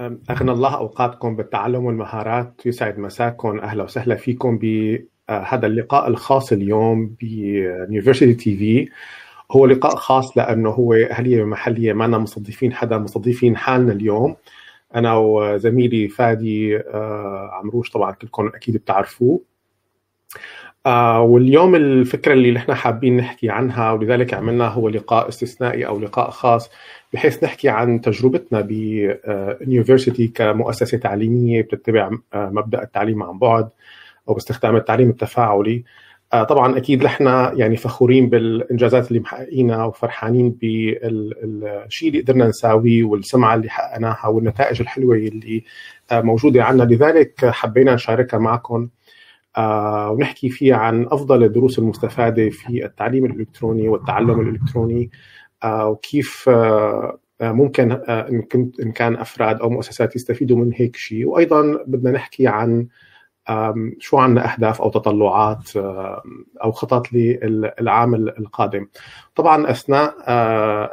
أغنى الله أوقاتكم بالتعلم والمهارات. يسعد مساكم. أهلا وسهلا فيكم بهذا اللقاء الخاص اليوم بيونيفرسيتي تي في هو لقاء خاص لأنه هو أهلية محلية معنا مستضيفين حدا مستضيفين حالنا اليوم. أنا وزميلي فادي آه، عمروش طبعا كلكم أكيد بتعرفوه. آه واليوم الفكرة اللي نحن حابين نحكي عنها ولذلك عملنا هو لقاء استثنائي أو لقاء خاص بحيث نحكي عن تجربتنا بيونيفرسيتي كمؤسسة تعليمية بتتبع آه، مبدأ التعليم عن بعد أو باستخدام التعليم التفاعلي. آه، طبعا أكيد نحن يعني فخورين بالإنجازات اللي محققينها وفرحانين بالشيء اللي قدرنا نساويه والسمعة اللي حققناها والنتائج الحلوة اللي آه، موجودة عندنا لذلك حبينا نشاركها معكم. آه، ونحكي فيها عن أفضل الدروس المستفادة في التعليم الإلكتروني والتعلم الإلكتروني. آه، وكيف آه، ممكن إن كنت إن كان أفراد أو مؤسسات يستفيدوا من هيك شيء. وأيضا بدنا نحكي عن شو عندنا أهداف أو تطلعات أو خطط للعام القادم. طبعا أثناء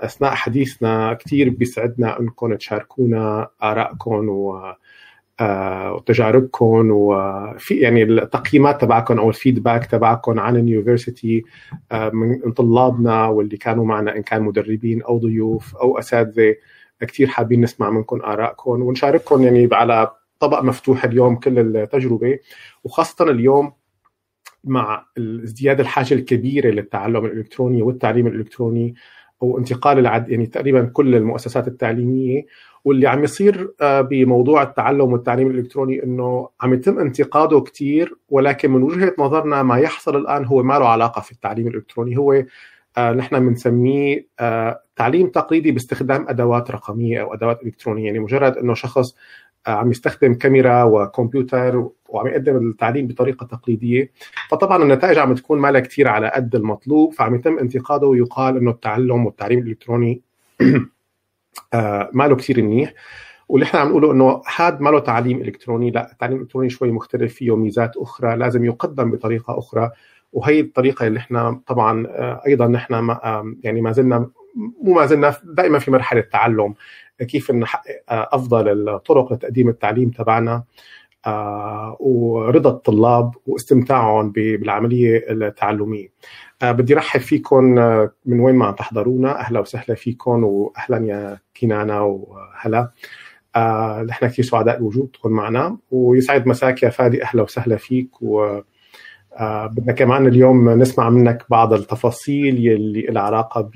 أثناء حديثنا كثير بيسعدنا إنكم تشاركونا آرائكم و آه، وتجاربكم وفي يعني التقييمات تبعكم أو الفيدباك تبعكم عن اليونيفرسيتي آه، من طلابنا واللي كانوا معنا إن كان مدربين أو ضيوف أو أساتذة كثير حابين نسمع منكم آرائكم ونشارككم يعني على طبق مفتوح اليوم كل التجربة وخاصة اليوم مع ازدياد الحاجة الكبيرة للتعلم الإلكتروني والتعليم الإلكتروني أو انتقال العد يعني تقريبا كل المؤسسات التعليمية واللي عم يصير آه، بموضوع التعلم والتعليم الإلكتروني إنه عم يتم انتقاده كثير ولكن من وجهة نظرنا ما يحصل الآن هو ما له علاقة في التعليم الإلكتروني. هو آه، نحن بنسميه آه، تعليم تقليدي باستخدام أدوات رقمية أو أدوات إلكترونية. يعني مجرد إنه شخص عم يستخدم كاميرا وكمبيوتر وعم يقدم التعليم بطريقة تقليدية فطبعا النتائج عم تكون ما كثير على قد المطلوب فعم يتم انتقاده ويقال إنه التعلم والتعليم الإلكتروني ما له كثير منيح. واللي إحنا عم نقوله إنه هذا ما له تعليم إلكتروني لا التعليم الالكتروني شوي مختلف فيه ميزات أخرى لازم يقدم بطريقة أخرى. وهي الطريقة اللي إحنا طبعا آه، أيضا نحن ما يعني ما زلنا مو ما زلنا دائما في مرحلة تعلم كيف نحقق آه، أفضل الطرق لتقديم التعليم تبعنا. ورضا الطلاب واستمتاعهم بالعملية التعلمية. بدي رحب فيكم من وين ما تحضرونا. أهلا وسهلا فيكم وأهلا يا كنانة وهلا. آه نحن كثير سعداء بوجودكم معنا. ويسعد مساك يا فادي أهلا وسهلا فيك. و آه بدنا كمان اليوم نسمع منك بعض التفاصيل يلي لها علاقة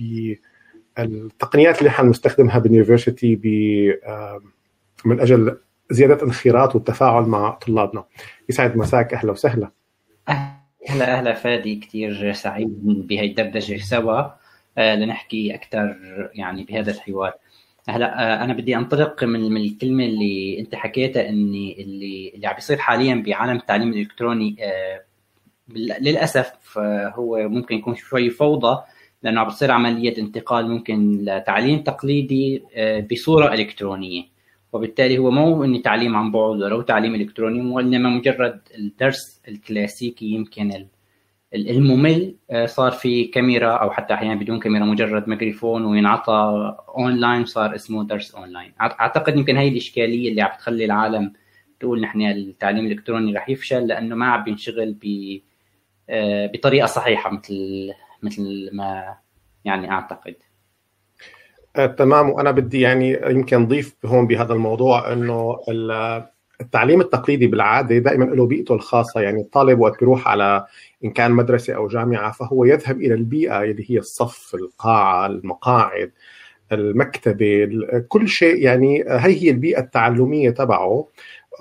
بالتقنيات اللي نحن نستخدمها باليونيفرسيتي آه من أجل زيادة الانخراط والتفاعل مع طلابنا. يسعد. مساك. أهلا وسهلا. أهلا أهلا فادي. كثير سعيد بهي الدردشة سوا. آه، لنحكي أكثر يعني بهذا الحوار. هلا آه، أنا بدي أنطلق من من الكلمة اللي أنت حكيتها إني اللي اللي عم بيصير حاليا بعالم التعليم الإلكتروني آه، للأسف هو ممكن يكون شوي فوضى لأنه عم بتصير عملية انتقال ممكن لتعليم تقليدي بصورة إلكترونية. وبالتالي هو مو إني تعليم عن بعد ولا تعليم إلكتروني وانما مجرد الدرس الكلاسيكي يمكن الممل آه، صار في كاميرا أو حتى أحيانا بدون كاميرا مجرد ميكروفون وينعطى اونلاين صار اسمه درس اونلاين أعتقد يمكن هي الإشكالية اللي عم تخلي العالم تقول نحن التعليم الإلكتروني رح يفشل لأنه ما عم بينشغل ب آه، بطريقة صحيحة مثل مثل ما يعني أعتقد. آه، تمام. وأنا بدي يعني يمكن اضيف هون بهذا الموضوع إنه التعليم التقليدي بالعادة دائما له بيئته الخاصة. يعني الطالب وقت بيروح على إن كان مدرسة أو جامعة فهو يذهب إلى البيئة اللي هي الصف القاعة المقاعد المكتبة كل شيء. يعني هي هي البيئة التعلمية تبعه.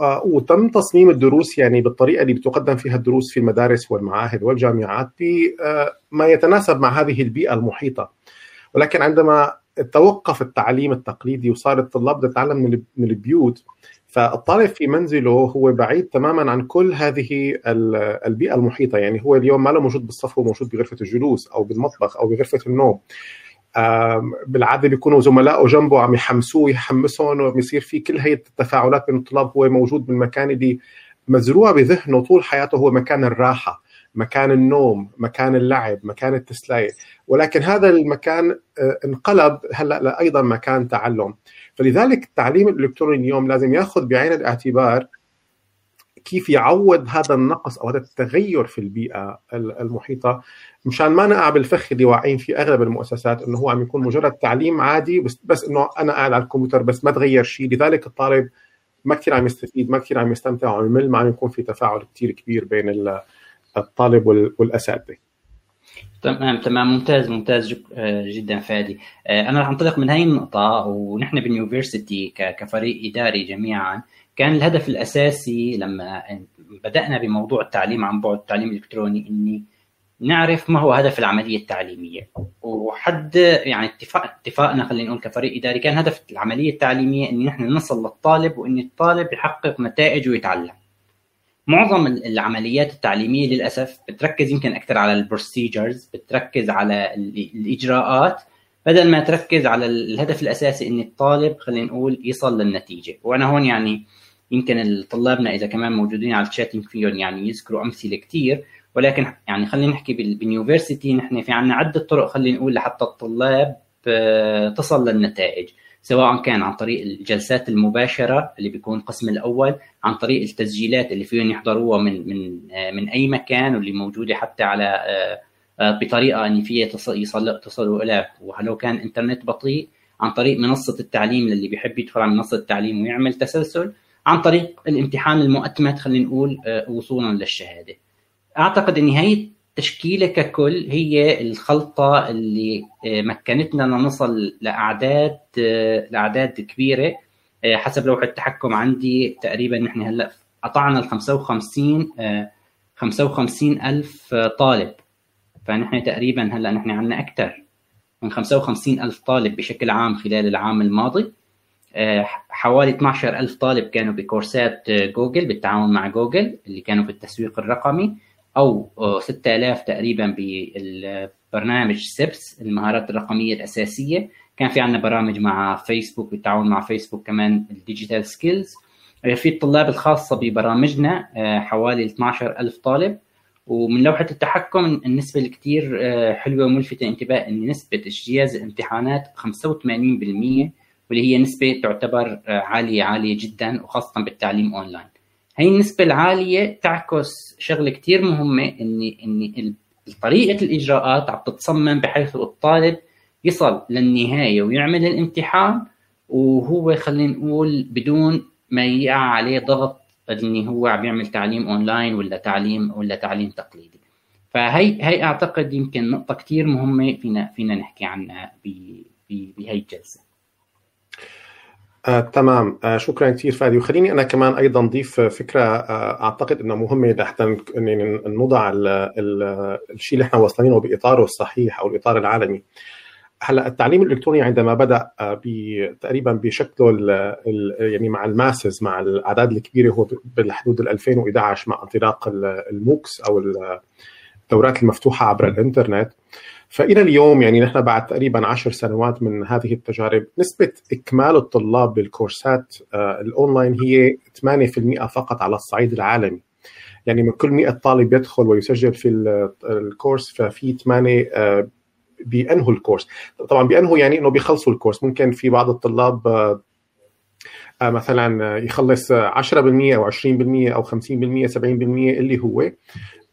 آه، وتم تصميم الدروس يعني بالطريقة اللي بتقدم فيها الدروس في المدارس والمعاهد والجامعات بما يتناسب مع هذه البيئة المحيطة. ولكن عندما توقف التعليم التقليدي وصار الطلاب تتعلم من البيوت فالطالب في منزله هو بعيد تماما عن كل هذه البيئة المحيطة. يعني هو اليوم ما له موجود بالصف هو موجود بغرفة الجلوس أو بالمطبخ أو بغرفة النوم. بالعادة بيكونوا زملائه جنبه عم يحمسوه يحمسهم وبيصير في كل هي التفاعلات بين الطلاب. هو موجود بالمكان اللي مزروع بذهنه طول حياته هو مكان الراحة. مكان النوم مكان اللعب مكان التسلية. ولكن هذا المكان انقلب هلأ أيضا مكان تعلم. فلذلك التعليم الإلكتروني اليوم لازم يأخذ بعين الاعتبار كيف يعوض هذا النقص أو هذا التغير في البيئة المحيطة. مشان ما نقع بالفخ اللي واقعين فيه أغلب المؤسسات إنه هو عم يكون مجرد تعليم عادي بس بس إنه أنا قاعد على الكمبيوتر بس ما تغير شيء لذلك الطالب ما كثير عم يستفيد ما كثير عم يستمتع وعم يمل ما عم يكون في تفاعل كثير كبير بين الطالب والأساتذة. تمام تمام. ممتاز ممتاز جدا فادي. أنا رح أنطلق من هاي النقطة ونحن باليونيفرسيتي كفريق إداري جميعا كان الهدف الأساسي لما بدأنا بموضوع التعليم عن بعد التعليم الإلكتروني إني نعرف ما هو هدف العملية التعليمية. وحد يعني اتفاق اتفاقنا خلينا نقول كفريق إداري كان هدف العملية التعليمية ان نحن نصل للطالب وان الطالب يحقق نتائج ويتعلم. معظم العمليات التعليمية للأسف بتركز يمكن أكثر على البروسيجرز بتركز على الإجراءات بدل ما تركز على الهدف الأساسي ان الطالب خلينا نقول يصل للنتيجة. وأنا هون يعني يمكن طلابنا إذا كمان موجودين على الشات فيهم يعني يذكروا أمثلة كثير ولكن يعني خلينا نحكي باليونيفرسيتي نحن في عندنا عدة طرق خلينا نقول لحتى الطلاب آه، تصل للنتائج. سواء كان عن طريق الجلسات المباشرة اللي بيكون القسم الأول عن طريق التسجيلات اللي فيهم يحضروها من من آه، من أي مكان واللي موجودة حتى على آه، بطريقة إن فيها تصلوا اليها ولو كان إنترنت بطيء عن طريق منصة التعليم للي بيحب يدخل على منصة التعليم ويعمل تسلسل عن طريق الامتحان المؤتمت خلينا نقول وصولا للشهادة. أعتقد إن هي التشكيله ككل هي الخلطة اللي آه، مكنتنا نصل لأعداد آه، لأعداد كبيرة. آه، حسب لوحة التحكم عندي تقريبا نحن هلأ قطعنا ال 55 55 ألف طالب. فنحن تقريبا هلأ نحن عندنا أكثر من 55 ألف طالب بشكل عام خلال العام الماضي. حوالي 12 ألف طالب كانوا بكورسات جوجل بالتعاون مع جوجل اللي كانوا في التسويق الرقمي. أو 6000 تقريبا بالبرنامج سيبس المهارات الرقمية الأساسية. كان في عندنا برامج مع فيسبوك بالتعاون مع فيسبوك كمان ال digital skills. في الطلاب الخاصة ببرامجنا آه، حوالي 12000 طالب. ومن لوحة التحكم النسبة الكثير آه، حلوة وملفتة انتباه إن نسبة اجتياز الامتحانات 85% واللي هي نسبة تعتبر آه، عالية عالية جدا وخاصة بالتعليم أونلاين. هي النسبة العالية تعكس شغلة كتير مهمة إن إن طريقة الإجراءات عم تتصمم بحيث الطالب يصل للنهاية ويعمل الامتحان وهو خلينا نقول بدون ما يقع عليه ضغط انه هو عم يعمل تعليم اونلاين ولا تعليم ولا تعليم تقليدي. فهي هي أعتقد يمكن نقطة كثير مهمة فينا فينا نحكي عنها بهي الجلسة. آه، تمام. آه، شكرا كثير فادي. وخليني أنا كمان أيضا اضيف فكرة آه، أعتقد انها مهمة لحتى نوضع الشيء اللي إحنا واصلينه بإطاره الصحيح أو الإطار العالمي. هلأ التعليم الإلكتروني عندما بدأ تقريبا بشكله يعني مع ال masses مع الأعداد الكبيرة هو بالحدود 2011 مع انطلاق ال MOOCs أو الدورات المفتوحة عبر الإنترنت. فإلى اليوم يعني نحن بعد تقريبا عشر سنوات من هذه التجارب نسبة إكمال الطلاب بالكورسات آه، الأونلاين هي 8% فقط على الصعيد العالمي. يعني من كل 100 طالب يدخل ويسجل في الكورس ففي 8 آه، بينهوا الكورس. طبعا بينهوا يعني إنه بيخلصوا الكورس. ممكن في بعض الطلاب آه، مثلا يخلص 10% أو 20% أو 50% 70% اللي هو. آه،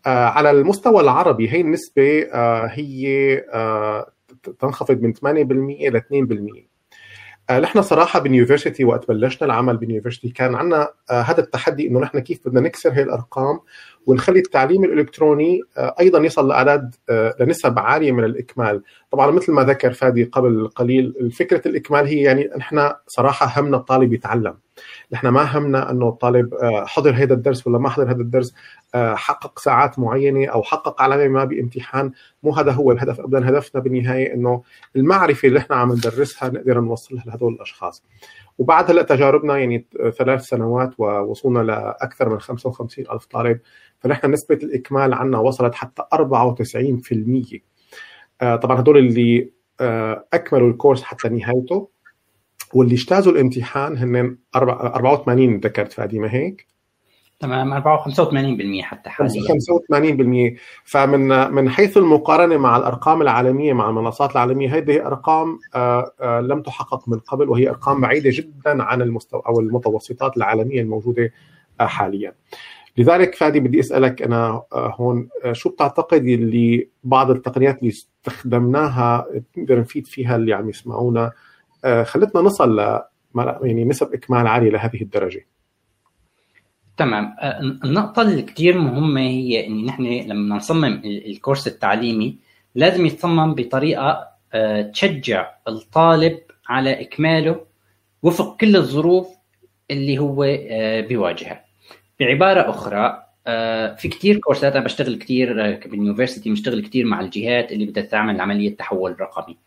على المستوى العربي هي النسبة آه، هي آه، تنخفض من 8% ل 2% نحن صراحة بال university وقت بلشنا العمل بال university كان عندنا هذا التحدي إنه نحن كيف بدنا نكسر هي الأرقام ونخلي التعليم الإلكتروني أيضا يصل لأعداد لنسب عالية من الإكمال، طبعا مثل ما ذكر فادي قبل قليل فكرة الإكمال هي يعني نحن صراحة همنا الطالب يتعلم، نحن ما همنا أنه الطالب آه، حضر هذا الدرس ولا ما حضر هذا الدرس آه، حقق ساعات معينة أو حقق علامة ما بامتحان. مو هذا هو الهدف ابدا هدفنا بالنهاية إنه المعرفة اللي نحن عم ندرسها نقدر نوصلها لهدول الأشخاص. وبعد هلأ تجاربنا يعني ثلاث سنوات ووصلنا لأكثر من 55 ألف طالب فنحن نسبة الإكمال عندنا وصلت حتى 94% آه، طبعا هدول اللي أكملوا الكورس حتى نهايته. واللي اجتازوا الامتحان هن 84 ذكرت فادي ما هيك؟ تمام 84% حتى حاليا 85% فمن من حيث المقارنة مع الأرقام العالمية مع المنصات العالمية هذه أرقام آه، آه، لم تحقق من قبل وهي أرقام بعيدة جدا عن المستوى أو المتوسطات العالمية الموجودة آه، حاليا. لذلك فادي بدي أسألك أنا هون شو بتعتقد اللي بعض التقنيات اللي استخدمناها نقدر نفيد فيها اللي عم يسمعونا خلتنا نصل ل يعني نسب إكمال عاليه لهذه الدرجة؟ تمام. آه، النقطة اللي كتير مهمة هي إن نحن لما نصمم الكورس التعليمي لازم يتصمم بطريقة آه، تشجع الطالب على إكماله وفق كل الظروف اللي هو آه، بيواجهها. بعبارة أخرى في كتير كورسات أنا بشتغل كتير بال university بشتغل كتير مع الجهات اللي بدها تعمل عملية تحول رقمي.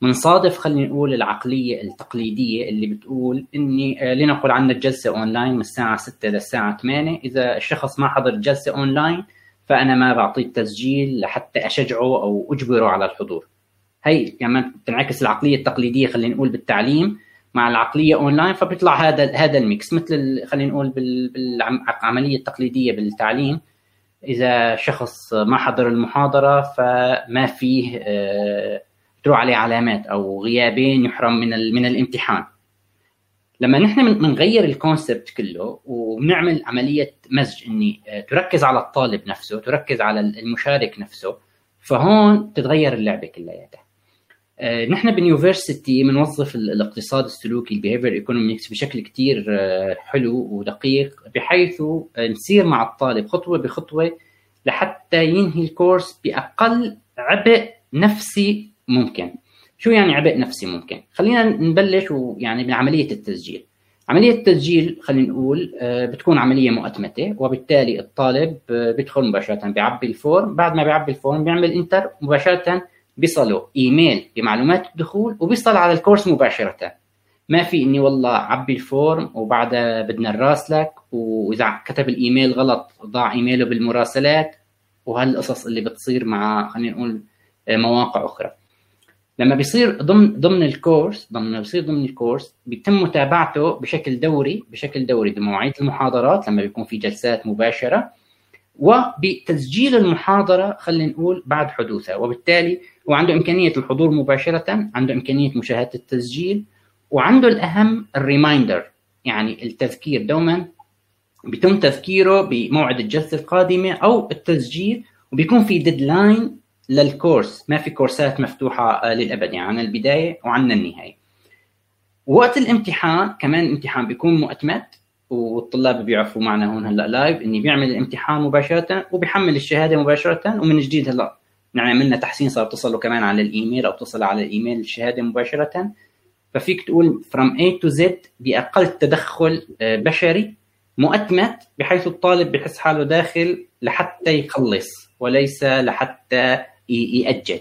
منصادف خلينا نقول العقلية التقليدية اللي بتقول إني آه، لنقل عنا الجلسة اونلاين من الساعة 6 للساعه 8 إذا الشخص ما حضر الجلسه اونلاين فأنا ما بعطيه التسجيل لحتى أشجعه أو أجبره على الحضور. هي كمان يعني بتنعكس العقلية التقليدية خلينا نقول بالتعليم مع العقلية اونلاين فبيطلع هذا هذا ال mix. مثل خلينا نقول بالعملية التقليدية بالتعليم. إذا شخص ما حضر المحاضرة فما فيه آه تروح عليه علامات أو غيابين يحرم من من الامتحان. لما نحن بنغير ال concept كله وبنعمل عملية مزج إني آه، تركز على الطالب نفسه تركز على المشارك نفسه فهون تتغير اللعبة كلياتها. آه، نحن بال university بنوظف الاقتصاد السلوكي ال behavioral economics بشكل كتير آه، حلو ودقيق بحيث نسير مع الطالب خطوة بخطوة لحتى ينهي ال course بأقل عبء نفسي ممكن. شو يعني عبء نفسي ممكن؟ خلينا نبلش يعني بعملية التسجيل. عملية التسجيل خلينا نقول آه، بتكون عملية مؤتمتة وبالتالي الطالب آه، بيدخل مباشرة بيعبي ال form. بعد ما بيعبي ال form بيعمل enter مباشرة بيصله إيميل بمعلومات الدخول وبيصل على ال course مباشرة. ما في إني والله عبي ال form وبعدها بدنا نراسلك وإذا كتب الإيميل غلط ضاع إيميله بالمراسلات. وهالقصص اللي بتصير مع خلينا نقول آه، مواقع أخرى. لما بيصير ضمن ضمن ال course ضمن بيصير ضمن الكورس بيتم متابعته بشكل دوري بشكل دوري بمواعيد المحاضرات لما بيكون في جلسات مباشرة وبتسجيل المحاضرة خلينا نقول بعد حدوثها. وبالتالي هو عنده إمكانية الحضور مباشرة عنده إمكانية مشاهدة التسجيل وعنده الأهم ال reminder يعني التذكير. دوما بيتم تذكيره بموعد الجلسة القادمة أو التسجيل وبيكون في deadline لل course. ما في كورسات مفتوحة آه، للأبد يعني عن البداية وعن النهاية. وقت الامتحان كمان الامتحان بيكون مؤتمت والطلاب بيعرفوا معنا هون هلأ live إني بيعمل الامتحان مباشرة وبيحمل الشهادة مباشرة ومن جديد هلأ يعني عملنا تحسين صار تصله كمان على الإيميل أو تصل على الإيميل الشهادة مباشرة. ففيك تقول from A to Z بأقل تدخل آه، بشري مؤتمت بحيث الطالب بحس حاله داخل لحتى يخلص وليس لحتى يأجل.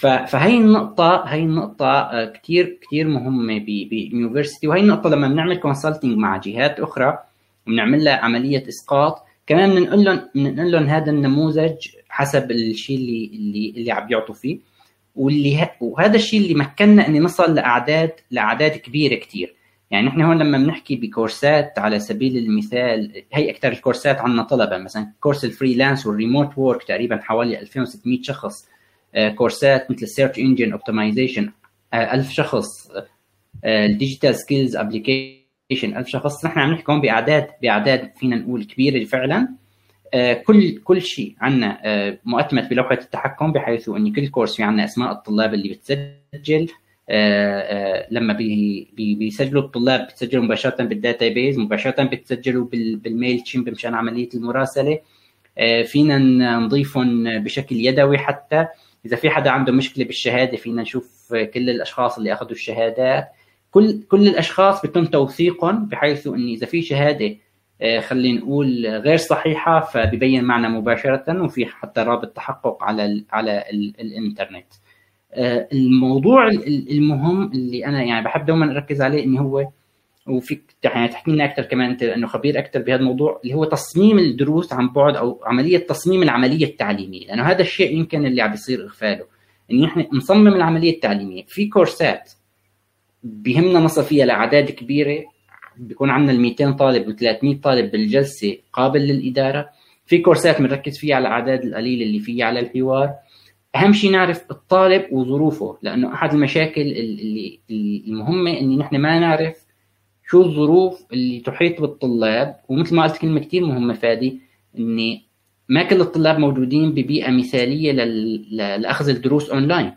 فهي النقطة هي النقطة آه، كثير كثير مهمة بال university وهي النقطة لما بنعمل consulting مع جهات أخرى بنعمل لها عملية إسقاط كمان بنقول لهم بنقول لهم هذا النموذج حسب الشيء اللي اللي اللي عم يعطوا فيه واللي وهذا الشيء اللي مكننا إني نصل لأعداد لأعداد كبيرة كثير يعني نحن هون لما بنحكي بكورسات على سبيل المثال هي أكثر الكورسات عندنا طلبة مثلا course ال freelance وال remote work تقريبا حوالي 2600 شخص. آه، كورسات مثل ال search engine optimization 1000 شخص. ال digital skills application 1000 شخص. نحن عم نحكي هون بأعداد بأعداد فينا نقول كبيرة فعلا. آه، كل كل شيء عندنا آه، مؤتمت بلوحة التحكم بحيث انه كل course في عندنا أسماء الطلاب اللي بتسجل. آه، آه، لما بي بي بيسجلوا الطلاب بتسجلوا مباشرة بال database مباشرة بتسجلوا بال Mailchimp مشان عملية المراسلة. آه، فينا نضيفهم بشكل يدوي حتى. إذا في حدا عنده مشكلة بالشهادة فينا نشوف كل الأشخاص اللي أخذوا الشهادات. كل كل الأشخاص بيتم توثيقهم بحيث إن إذا في شهادة خلينا نقول غير صحيحة فبيبين معنا مباشرة وفي حتى رابط تحقق على ال على ال الإنترنت. آه، الموضوع المهم اللي أنا يعني بحب دائما أركز عليه إنه هو وفيك يعني تحكي لنا أكثر كمان أنت لأنه خبير أكثر بهذا الموضوع اللي هو تصميم الدروس عن بعد أو عملية تصميم العملية التعليمية لأنه هذا الشيء يمكن اللي عم بيصير إغفاله انه إحنا نصمم العملية التعليمية. في كورسات بهمنا نصل فيها لأعداد كبيرة بيكون عندنا ال 200 طالب و 300 طالب بالجلسة قابل للإدارة. في كورسات بنركز فيها على الأعداد القليلة اللي فيها على الحوار. أهم شيء نعرف الطالب وظروفه لأنه أحد المشاكل اللي المهمة ان نحن ما نعرف شو الظروف اللي تحيط بالطلاب. ومثل ما قلت كلمة كثير مهمة فادي إني ما كل الطلاب موجودين ببيئة مثالية لأخذ الدروس اونلاين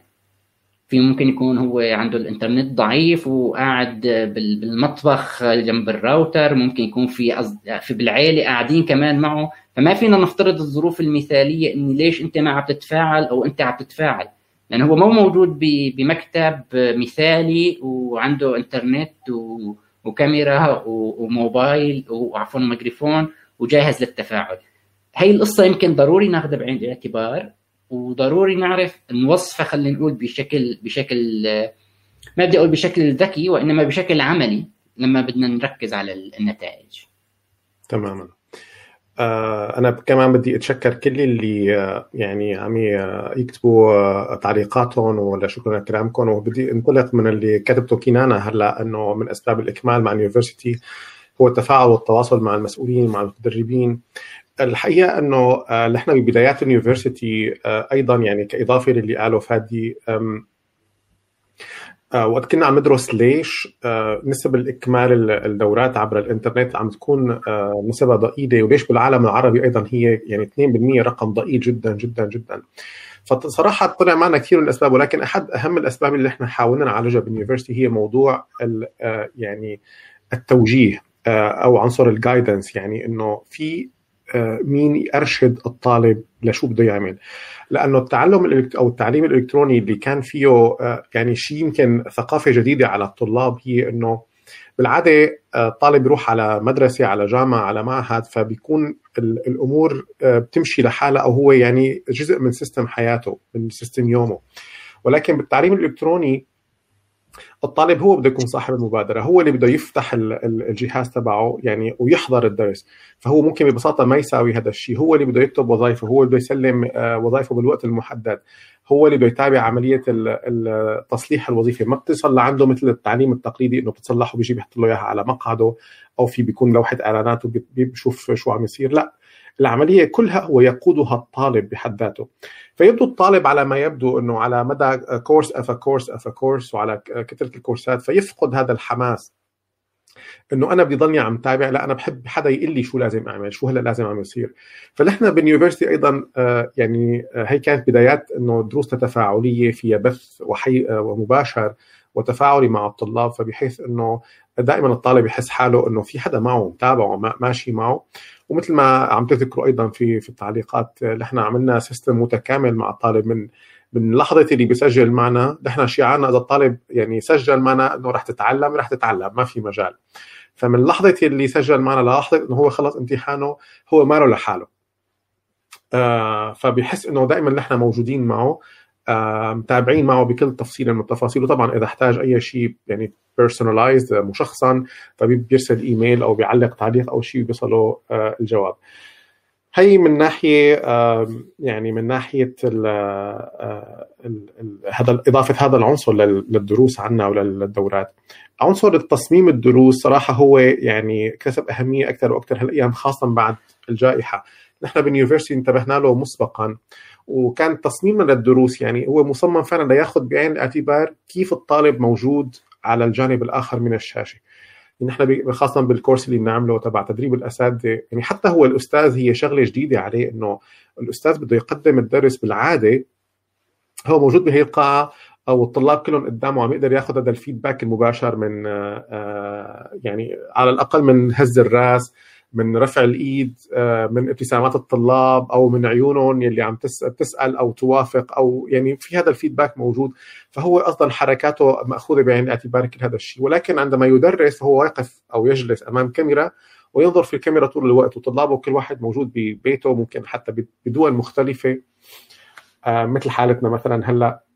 في ممكن يكون هو عنده الإنترنت ضعيف وقاعد بالمطبخ جنب الراوتر ممكن يكون في في بالعيلة قاعدين كمان معه. فما فينا نفترض الظروف المثالية إني ليش أنت ما عم تتفاعل أو أنت عم تتفاعل. لأنه هو مو موجود بمكتب مثالي وعنده إنترنت وكاميرا وموبايل وعفوا ميكروفون وجاهز للتفاعل. هي القصة يمكن ضروري ناخذها بعين الاعتبار. وضروري نعرف نوصفها خلينا نقول بشكل بشكل ما بدي أقول بشكل ذكي وإنما بشكل عملي لما بدنا نركز على النتائج. تماما. آه، أنا كمان بدي أتشكر كل اللي آه، يعني عم يكتبوا آه، تعليقاتهم ولا شكرا لكلامكم وبدي انطلق من اللي كتبته كينانا هلأ إنه من أسباب الإكمال مع اليونيفرسيتي هو التفاعل والتواصل مع المسؤولين مع المتدربين. الحقيقة إنه نحن ببدايات ال university أيضا يعني كإضافة للي قاله فادي آه، وقت كنا عم ندرس ليش آه، نسب الإكمال الدورات عبر الإنترنت عم تكون آه، نسبها ضئيلة وليش بالعالم العربي أيضا هي يعني 2% رقم ضئيل جدا جدا جدا. فصراحة طلع معنا كثير من الأسباب ولكن أحد أهم الأسباب اللي إحنا حاولنا نعالجها بال university هي موضوع يعني التوجيه أو عنصر ال guidance يعني إنه في مين يرشد الطالب لشو بده يعمل. لأنه التعلم أو التعليم الإلكتروني اللي كان فيه آه، يعني شيء يمكن ثقافة جديدة على الطلاب هي إنه بالعادة الطالب آه، يروح على مدرسة على جامعة على معهد فبيكون الأمور آه، بتمشي لحالها أو هو يعني جزء من system حياته من system يومه. ولكن بالتعليم الإلكتروني الطالب هو بده يكون صاحب المبادرة هو اللي بده يفتح الجهاز تبعه يعني ويحضر الدرس. فهو ممكن ببساطة ما يساوي هذا الشيء هو اللي بده يكتب وظائفه هو اللي بده يسلم آه، وظائفه بالوقت المحدد. هو اللي بده يتابع عملية التصليح الوظيفي ما بتصل لعنده مثل التعليم التقليدي إنه بتصلح وبيجي بيحط له إياها على مقعده أو في بيكون لوحة اعلانات وبيشوف شو عم يصير. لا العملية كلها هو يقودها الطالب بحد ذاته. فيبدو الطالب على ما يبدو إنه على مدى course of course of course وعلى كثره الكورسات فيفقد هذا الحماس. إنه أنا بدي ضلني عم تابع لا أنا بحب حدا يقول لي شو لازم أعمل شو هلأ لازم عم يصير. فنحن بال university أيضا آه، يعني آه، هي كانت بدايات إنه دروسنا تفاعليه فيها بث حي آه، ومباشر وتفاعلي مع الطلاب. فبحيث إنه دائما الطالب يحس حاله إنه في حدا معه متابعه ماشي معه. ومثل ما عم تذكروا أيضا في في التعليقات نحن عملنا system متكامل مع الطالب من من لحظة اللي بيسجل معنا. نحن شعارنا إذا الطالب يعني سجل معنا إنه رح تتعلم رح تتعلم ما في مجال. فمن لحظة اللي سجل معنا للحظه إنه هو خلص امتحانه هو ماله لحاله. آه فبيحس إنه دائما نحن موجودين معه. متابعين معه بكل تفصيل من التفاصيل وطبعا إذا احتاج أي شيء يعني personalized مشخصا فبيرسل إيميل أو بيعلق تعليق أو شيء بيصله آه الجواب. هي من ناحية يعني من ناحية ال آه، هذا إضافة هذا العنصر للدروس عنا وللدورات عنصر التصميم الدروس صراحة هو يعني كسب أهمية أكثر وأكثر هالأيام خاصه بعد الجائحة. نحن باليونيفرستي انتبهنا له مسبقا. وكان تصميمنا للدروس يعني هو مصمم فعلا لياخذ بعين الاعتبار كيف الطالب موجود على الجانب الآخر من الشاشة. نحن خاصه بالكورس اللي بنعمله تبع تدريب الأساتذة يعني حتى هو الأستاذ هي شغلة جديدة عليه إنه الأستاذ بده يقدم الدرس بالعادة هو موجود بهي القاعة أو الطلاب كلهم قدامه عم يقدر ياخذ هذا الفيدباك المباشر من آه، يعني على الأقل من هز الرأس من رفع الإيد آه، من ابتسامات الطلاب أو من عيونهم يلي عم تسال أو توافق أو يعني في هذا الفيدباك موجود. فهو أصلا حركاته مأخوذة بعين الاعتبار كل هذا الشيء. ولكن عندما يدرس فهو واقف أو يجلس أمام كاميرا وينظر في الكاميرا طول الوقت وطلابه كل واحد موجود ببيته ممكن حتى بدول مختلفة آه، مثل حالتنا مثلا هلأ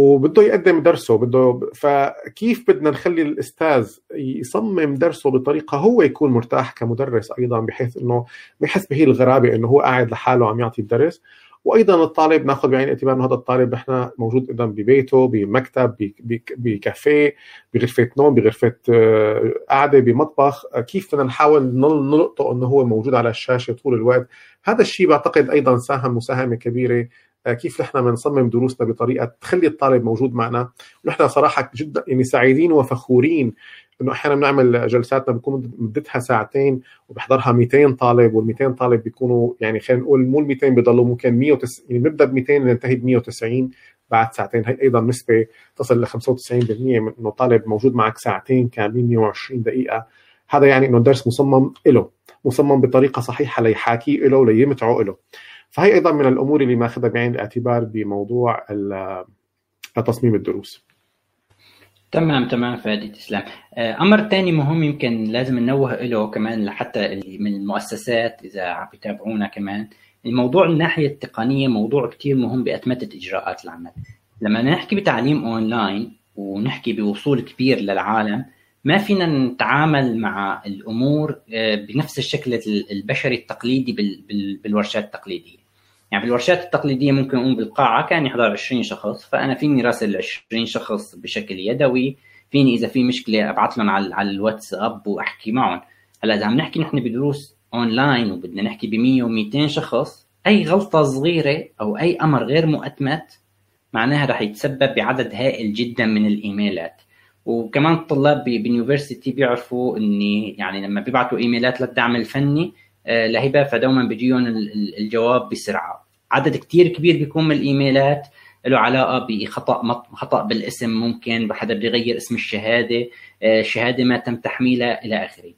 وبده يقدم درسه بده فكيف بدنا نخلي الأستاذ يصمم درسه بطريقة هو يكون مرتاح كمدرس أيضا بحيث إنه ما يحس بهي الغرابة إنه هو قاعد لحاله عم يعطي الدرس. وأيضا الطالب ناخذ بعين الاعتبار إنه هذا الطالب إحنا موجود أيضا ببيته بمكتب بكافيه بغرفة نوم بغرفة آه، قعده بمطبخ. كيف بدنا نحاول نلقطه إنه هو موجود على الشاشة طول الوقت؟ هذا الشيء بعتقد أيضا ساهم مساهمة كبيرة كيف نحن بنصمم دروسنا بطريقة تخلي الطالب موجود معنا. ونحن صراحة جدا يعني سعيدين وفخورين إنه أحيانا بنعمل جلساتنا بكون مدتها ساعتين وبحضرها 200 طالب وال 200 طالب بيكونوا يعني خلينا نقول مو ال 200 بيضلوا ممكن 190 يعني بنبدأ ب 200 ننتهي ب 190 بعد ساعتين هي أيضا نسبة تصل ل 95% من إنه طالب موجود معك ساعتين كاملين 120 دقيقة. هذا يعني إنه الدرس مصمم له مصمم بطريقة صحيحة ليحاكي له ليمتعه له فهي أيضا من الأمور اللي ماخذها بعين الاعتبار بموضوع تصميم الدروس. تمام تمام فادي تسلم. آه، أمر ثاني مهم يمكن لازم ننوه له كمان لحتى من المؤسسات إذا عم يتابعونا كمان. الموضوع الناحية التقنية موضوع كثير مهم بأتمتة إجراءات العمل. لما نحكي بتعليم أونلاين ونحكي بوصول كبير للعالم ما فينا نتعامل مع الأمور آه، بنفس الشكل البشري التقليدي بالورشات التقليدية. يعني في الورشات التقليدية ممكن أقوم بالقاعة كان يحضر 20 شخص فأنا فيني راسل 20 شخص بشكل يدوي فيني إذا في مشكلة أبعث لهم على على الواتساب وأحكي معهم. هلأ إذا عم نحكي نحن بدروس أونلاين وبدنا نحكي ب 100 و200 شخص أي غلطة صغيرة أو أي أمر غير مؤتمت معناها رح يتسبب بعدد هائل جدا من الإيميلات. وكمان الطلاب بال university بيعرفوا إني يعني لما بيبعتوا إيميلات للدعم الفني آه، لهبه فدوما بيجيهم الجواب بسرعة. عدد كتير كبير بيكون من الإيميلات له علاقة بخطأ خطأ بالاسم ممكن حدا بده يغير اسم الشهادة آه، ما تم تحميلها إلى آخره.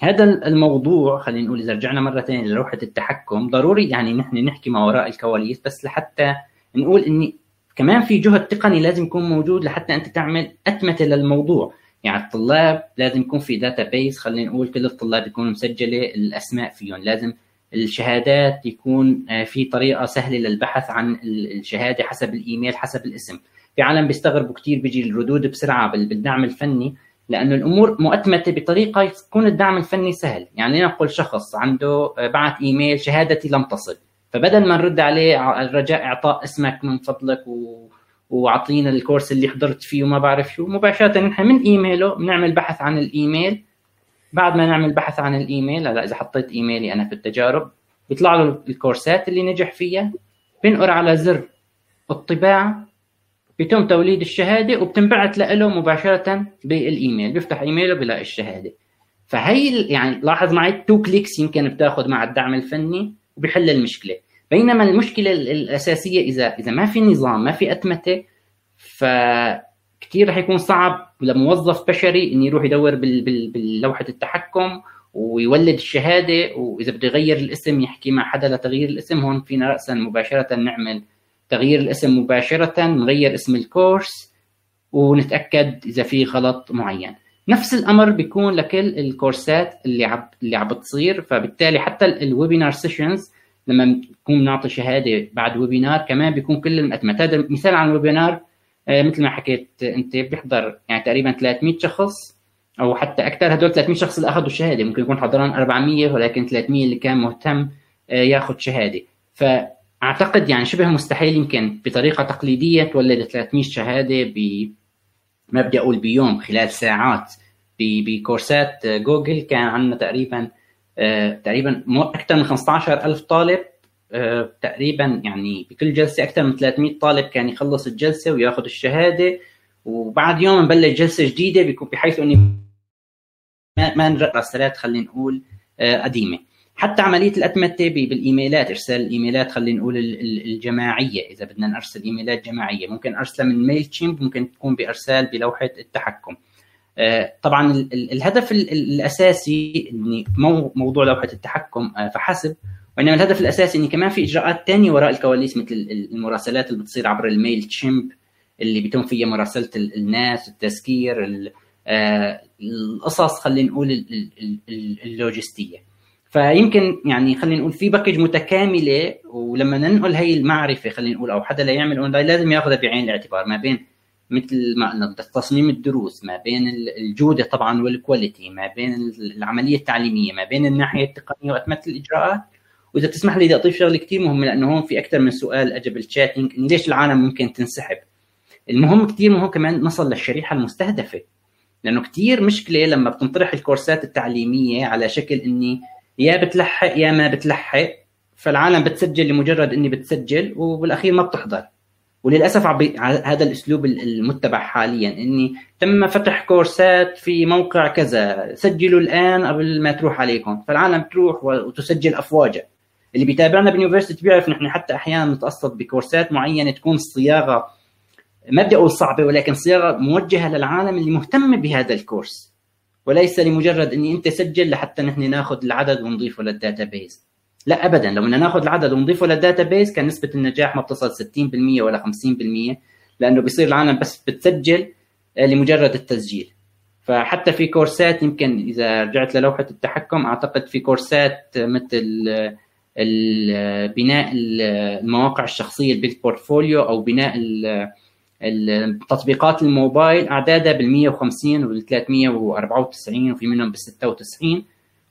هذا الموضوع خلينا نقول إذا رجعنا مرة ثانية للوحة التحكم ضروري يعني نحن نحكي ما وراء الكواليس بس لحتى نقول اني كمان في جهد تقني لازم يكون موجود لحتى أنت تعمل أتمتة للموضوع. يعني الطلاب لازم يكون في database خلينا نقول كل الطلاب يكونوا مسجلة الأسماء فيهم لازم الشهادات يكون آه، في طريقة سهلة للبحث عن الشهادة حسب الإيميل حسب الاسم. في عالم بيستغربوا كثير بيجي الردود بسرعة بالدعم الفني لأنه الأمور مؤتمتة بطريقة يكون الدعم الفني سهل. يعني لنقل شخص عنده آه، بعت إيميل شهادتي لم تصل. فبدل ما نرد عليه رجاء إعطاء اسمك من فضلك و... وأعطينا الكورس اللي حضرت فيه وما بعرف شو مباشرة نحن من إيميله بنعمل بحث عن الإيميل. بعد ما نعمل بحث عن الإيميل هلا إذا حطيت إيميلي أنا في التجارب بيطلع له الكورسات اللي نجح فيها بنقر على زر الطباعة بيتم توليد الشهادة وبتنبعث له مباشرة بالإيميل بيفتح إيميله بيلاقي الشهادة. فهي يعني لاحظ معي two clicks يمكن بتاخذ مع الدعم الفني وبيحل المشكلة. بينما المشكلة الأساسية اذا إذا ما في نظام ما في أتمتة فكثير رح يكون صعب لموظف بشري إنه يروح يدور بلوحه التحكم ويولد الشهادة وإذا بده يغير الاسم يحكي مع حدا لتغيير الاسم. هون فينا راسا مباشرة نعمل تغيير الاسم مباشرة نغير اسم الكورس ونتأكد إذا في غلط معين. نفس الأمر بيكون لكل الكورسات اللي عم اللي عم بتصير. فبالتالي حتى ال webinar sessions لما نكون بنعطي شهادة بعد webinar كمان بيكون كل المقدمات هذا مثال عن ال webinar مثل ما حكيت أنت بيحضر يعني تقريبا 300 شخص أو حتى أكثر. هدول 300 شخص اللي أخذوا الشهاده ممكن يكون حضران 400 ولكن 300 اللي كان مهتم آه، ياخذ شهادة. فأعتقد يعني شبه مستحيل يمكن بطريقة تقليدية تولد 300 شهادة ب ما بدي أقول بيوم خلال ساعات. بكورسات جوجل كان عندنا تقريبا آه، تقريبا أكثر من 15000 طالب آه، تقريبا يعني بكل جلسة أكثر من 300 طالب كان يخلص الجلسة وياخذ الشهادة. وبعد يوم نبلش جلسة جديدة بيكون بحيث إني ما ما رسالات خلينا نقول آه، قديمة. حتى عملية الأتمتة بالإيميلات إرسال الإيميلات خلينا نقول الجماعية. إذا بدنا نرسل إيميلات جماعية ممكن أرسلها من ميل تشيمب ممكن تكون بإرسال بلوحة التحكم. آه، طبعا الهدف الأساسي موضوع لوحة التحكم آه، فحسب وإنما الهدف الأساسي اني كمان في إجراءات ثانية وراء الكواليس مثل المراسلات اللي بتصير عبر ال Mailchimp اللي بيتم فيها مراسلة الناس التذكير آه، القصص خلينا نقول اللوجستية. فيمكن يعني خلينا نقول في package متكاملة ولما ننقل هي المعرفة خلينا نقول أو حدا ليعمل أونلاين لازم ياخذها بعين الاعتبار ما بين مثل ما قلنا تصميم الدروس ما بين الجودة طبعا والكواليتي ما بين العملية التعليمية ما بين الناحية التقنية واتمه الاجراءات وإذا تسمح لي بدي أضيف شغلة كثير مهمة لأنه هون في أكثر من سؤال اجى بالشاتنج ليش العالم ممكن تنسحب؟ المهم كثير مهم كمان نصل للشريحة المستهدفة لأنه كثير مشكلة لما بتنطرح الكورسات التعليمية على شكل إني يا بتلحق يا ما بتلحق فالعالم بتسجل لمجرد إني بتسجل وبالأخير ما بتحضر. وللأسف هذا الأسلوب المتبع حاليا إني تم فتح كورسات في موقع كذا سجلوا الآن قبل ما تروح عليكم فالعالم تروح وتسجل افواجا اللي بيتابعنا بال university بيعرف نحن حتى أحيانا نتقصد بكورسات معينة تكون الصياغه ما بدي أقول صعبة ولكن صياغة موجهة للعالم اللي مهتم بهذا الكورس. وليس لمجرد إني أنت سجل لحتى نحن ناخذ العدد ونضيفه لل database لا ابدا. لو بدنا ناخذ العدد ونضيفه لل database كان نسبة النجاح ما بتصل 60% ولا 50% لأنه بيصير العالم بس بتسجل آه، لمجرد التسجيل. فحتى في كورسات يمكن إذا رجعت للوحة التحكم أعتقد في كورسات مثل بناء المواقع الشخصية بال portfolio أو بناء التطبيقات الموبايل أعدادها بال 150 وبال 394 وفي منهم بال 96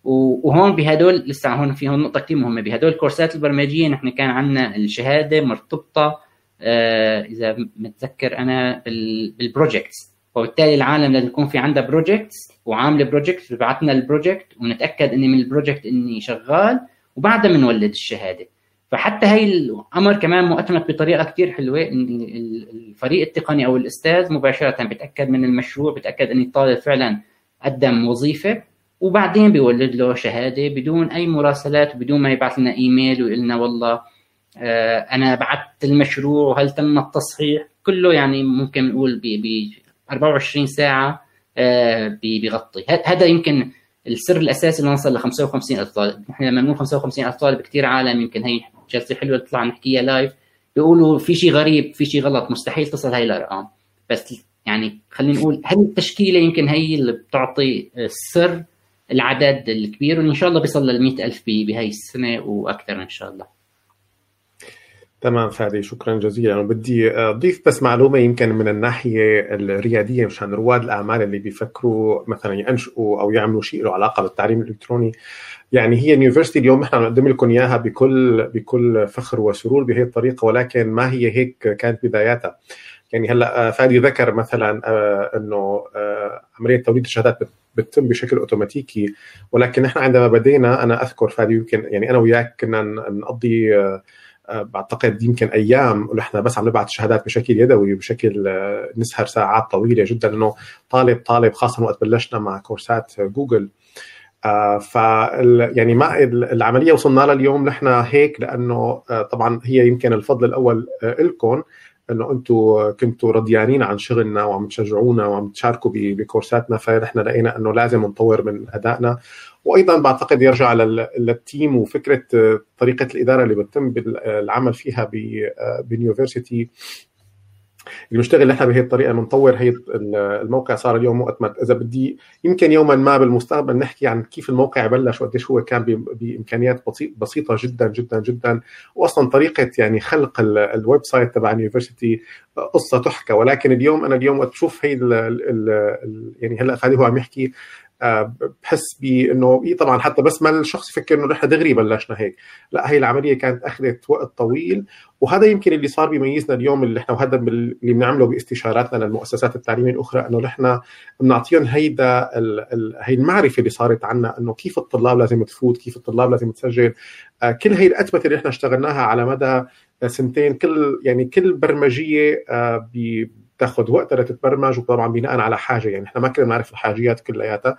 وهون بهدول لسه هون في هون نقطة كثير مهمة. بهدول الكورسات البرمجية نحن كان عندنا الشهادة مرتبطة آه إذا متذكر أنا بال projects وبالتالي العالم لازم يكون في عندها projects وعاملة project ببعث لنا ال project ونتأكد إني من ال project إني شغال. وبعدها بنولد الشهادة. فحتى هي الأمر كمان مؤتمت بطريقة كثير حلوة. إن الفريق التقني أو الأستاذ مباشرة بيتاكد من المشروع بيتاكد إن الطالب فعلا قدم وظيفة وبعدين بيولد له شهادة بدون أي مراسلات وبدون ما يبعث لنا إيميل ويقول لنا والله آه أنا بعثت المشروع وهل تم التصحيح؟ كله يعني ممكن نقول ب 24 ساعة آه بيغطي. هذا يمكن السر الأساسي لنوصل ل 55 ألف طالب. نحن لما نقول 55 ألف طالب كثير عالم يمكن هي جلسه حلوة تطلع نحكيها لايف بيقولوا في شيء غريب في شيء غلط. مستحيل تصل هاي الأرقام. بس يعني خلينا نقول هل التشكيلة يمكن هي اللي بتعطي السر العدد الكبير؟ وإن شاء الله بيصل لل ألف بهي السنة وأكثر إن شاء الله. تمام فادي شكرا جزيلا. بدي أضيف بس معلومة يمكن من الناحية الريادية مشان رواد الأعمال اللي بيفكروا مثلا ينشئوا أو يعملوا شيء له علاقة بالتعليم الإلكتروني. يعني هي اليونيفرستي اليوم نحن نقدم لكم إياها بكل بكل فخر وسرور بهي الطريقة ولكن ما هي هيك كانت بداياتها. يعني هلأ فادي ذكر مثلا آه، إنه آه، عملية توليد الشهادات بتتم بشكل أوتوماتيكي ولكن نحن عندما بدينا أنا أذكر فادي يمكن يعني أنا وياك كنا نقضي آه، بعتقد يمكن أيام ونحن بس عم نبعث الشهادات بشكل يدوي بشكل نسهر ساعات طويلة جدا انه طالب طالب خاصه وقت بلشنا مع كورسات جوجل. آه ف يعني ما العملية وصلنا لها اليوم نحن هيك لأنه آه طبعا هي يمكن الفضل الأول آه لكم إنه أنتم كنتوا رضيانين عن شغلنا وعم تشجعونا وعم تشاركوا بكورساتنا فنحن لقينا إنه لازم نطور من أدائنا. وأيضا بعتقد يرجع للتيم وفكرة آه، طريقة الإدارة اللي بتتم بالعمل فيها المشتغل نحن بهي الطريقة بنطور هي الموقع صار اليوم مؤتمت إذا بدي يمكن يوما ما بالمستقبل نحكي عن كيف الموقع بلش وقديش هو كان بإمكانيات بسيطة جدا جدا جدا. واصلا طريقة يعني خلق ال website تبع ال university قصة تحكى. ولكن اليوم أنا اليوم وقت بشوف هي ال ال يعني هلأ خالد هو عم يحكي بحس بانه طبعا حتى بس ما الشخص يفكر إنه نحن دغري بلشنا هيك. لا هي العملية كانت أخذت وقت طويل وهذا يمكن اللي صار بيميزنا اليوم اللي إحنا وهذا اللي بنعمله باستشاراتنا للمؤسسات التعليمية الأخرى إنه نحن بنعطيهم هيدا هي المعرفة اللي صارت عنا إنه كيف الطلاب لازم تفوت كيف الطلاب لازم تسجل. آه، كل هي الأتمتة اللي إحنا اشتغلناها على مدى سنتين كل يعني كل برمجية آه، تاخذ وقت لتتبرمج وطبعا بناء على حاجة يعني إحنا ما كنا نعرف الحاجيات كلياتها.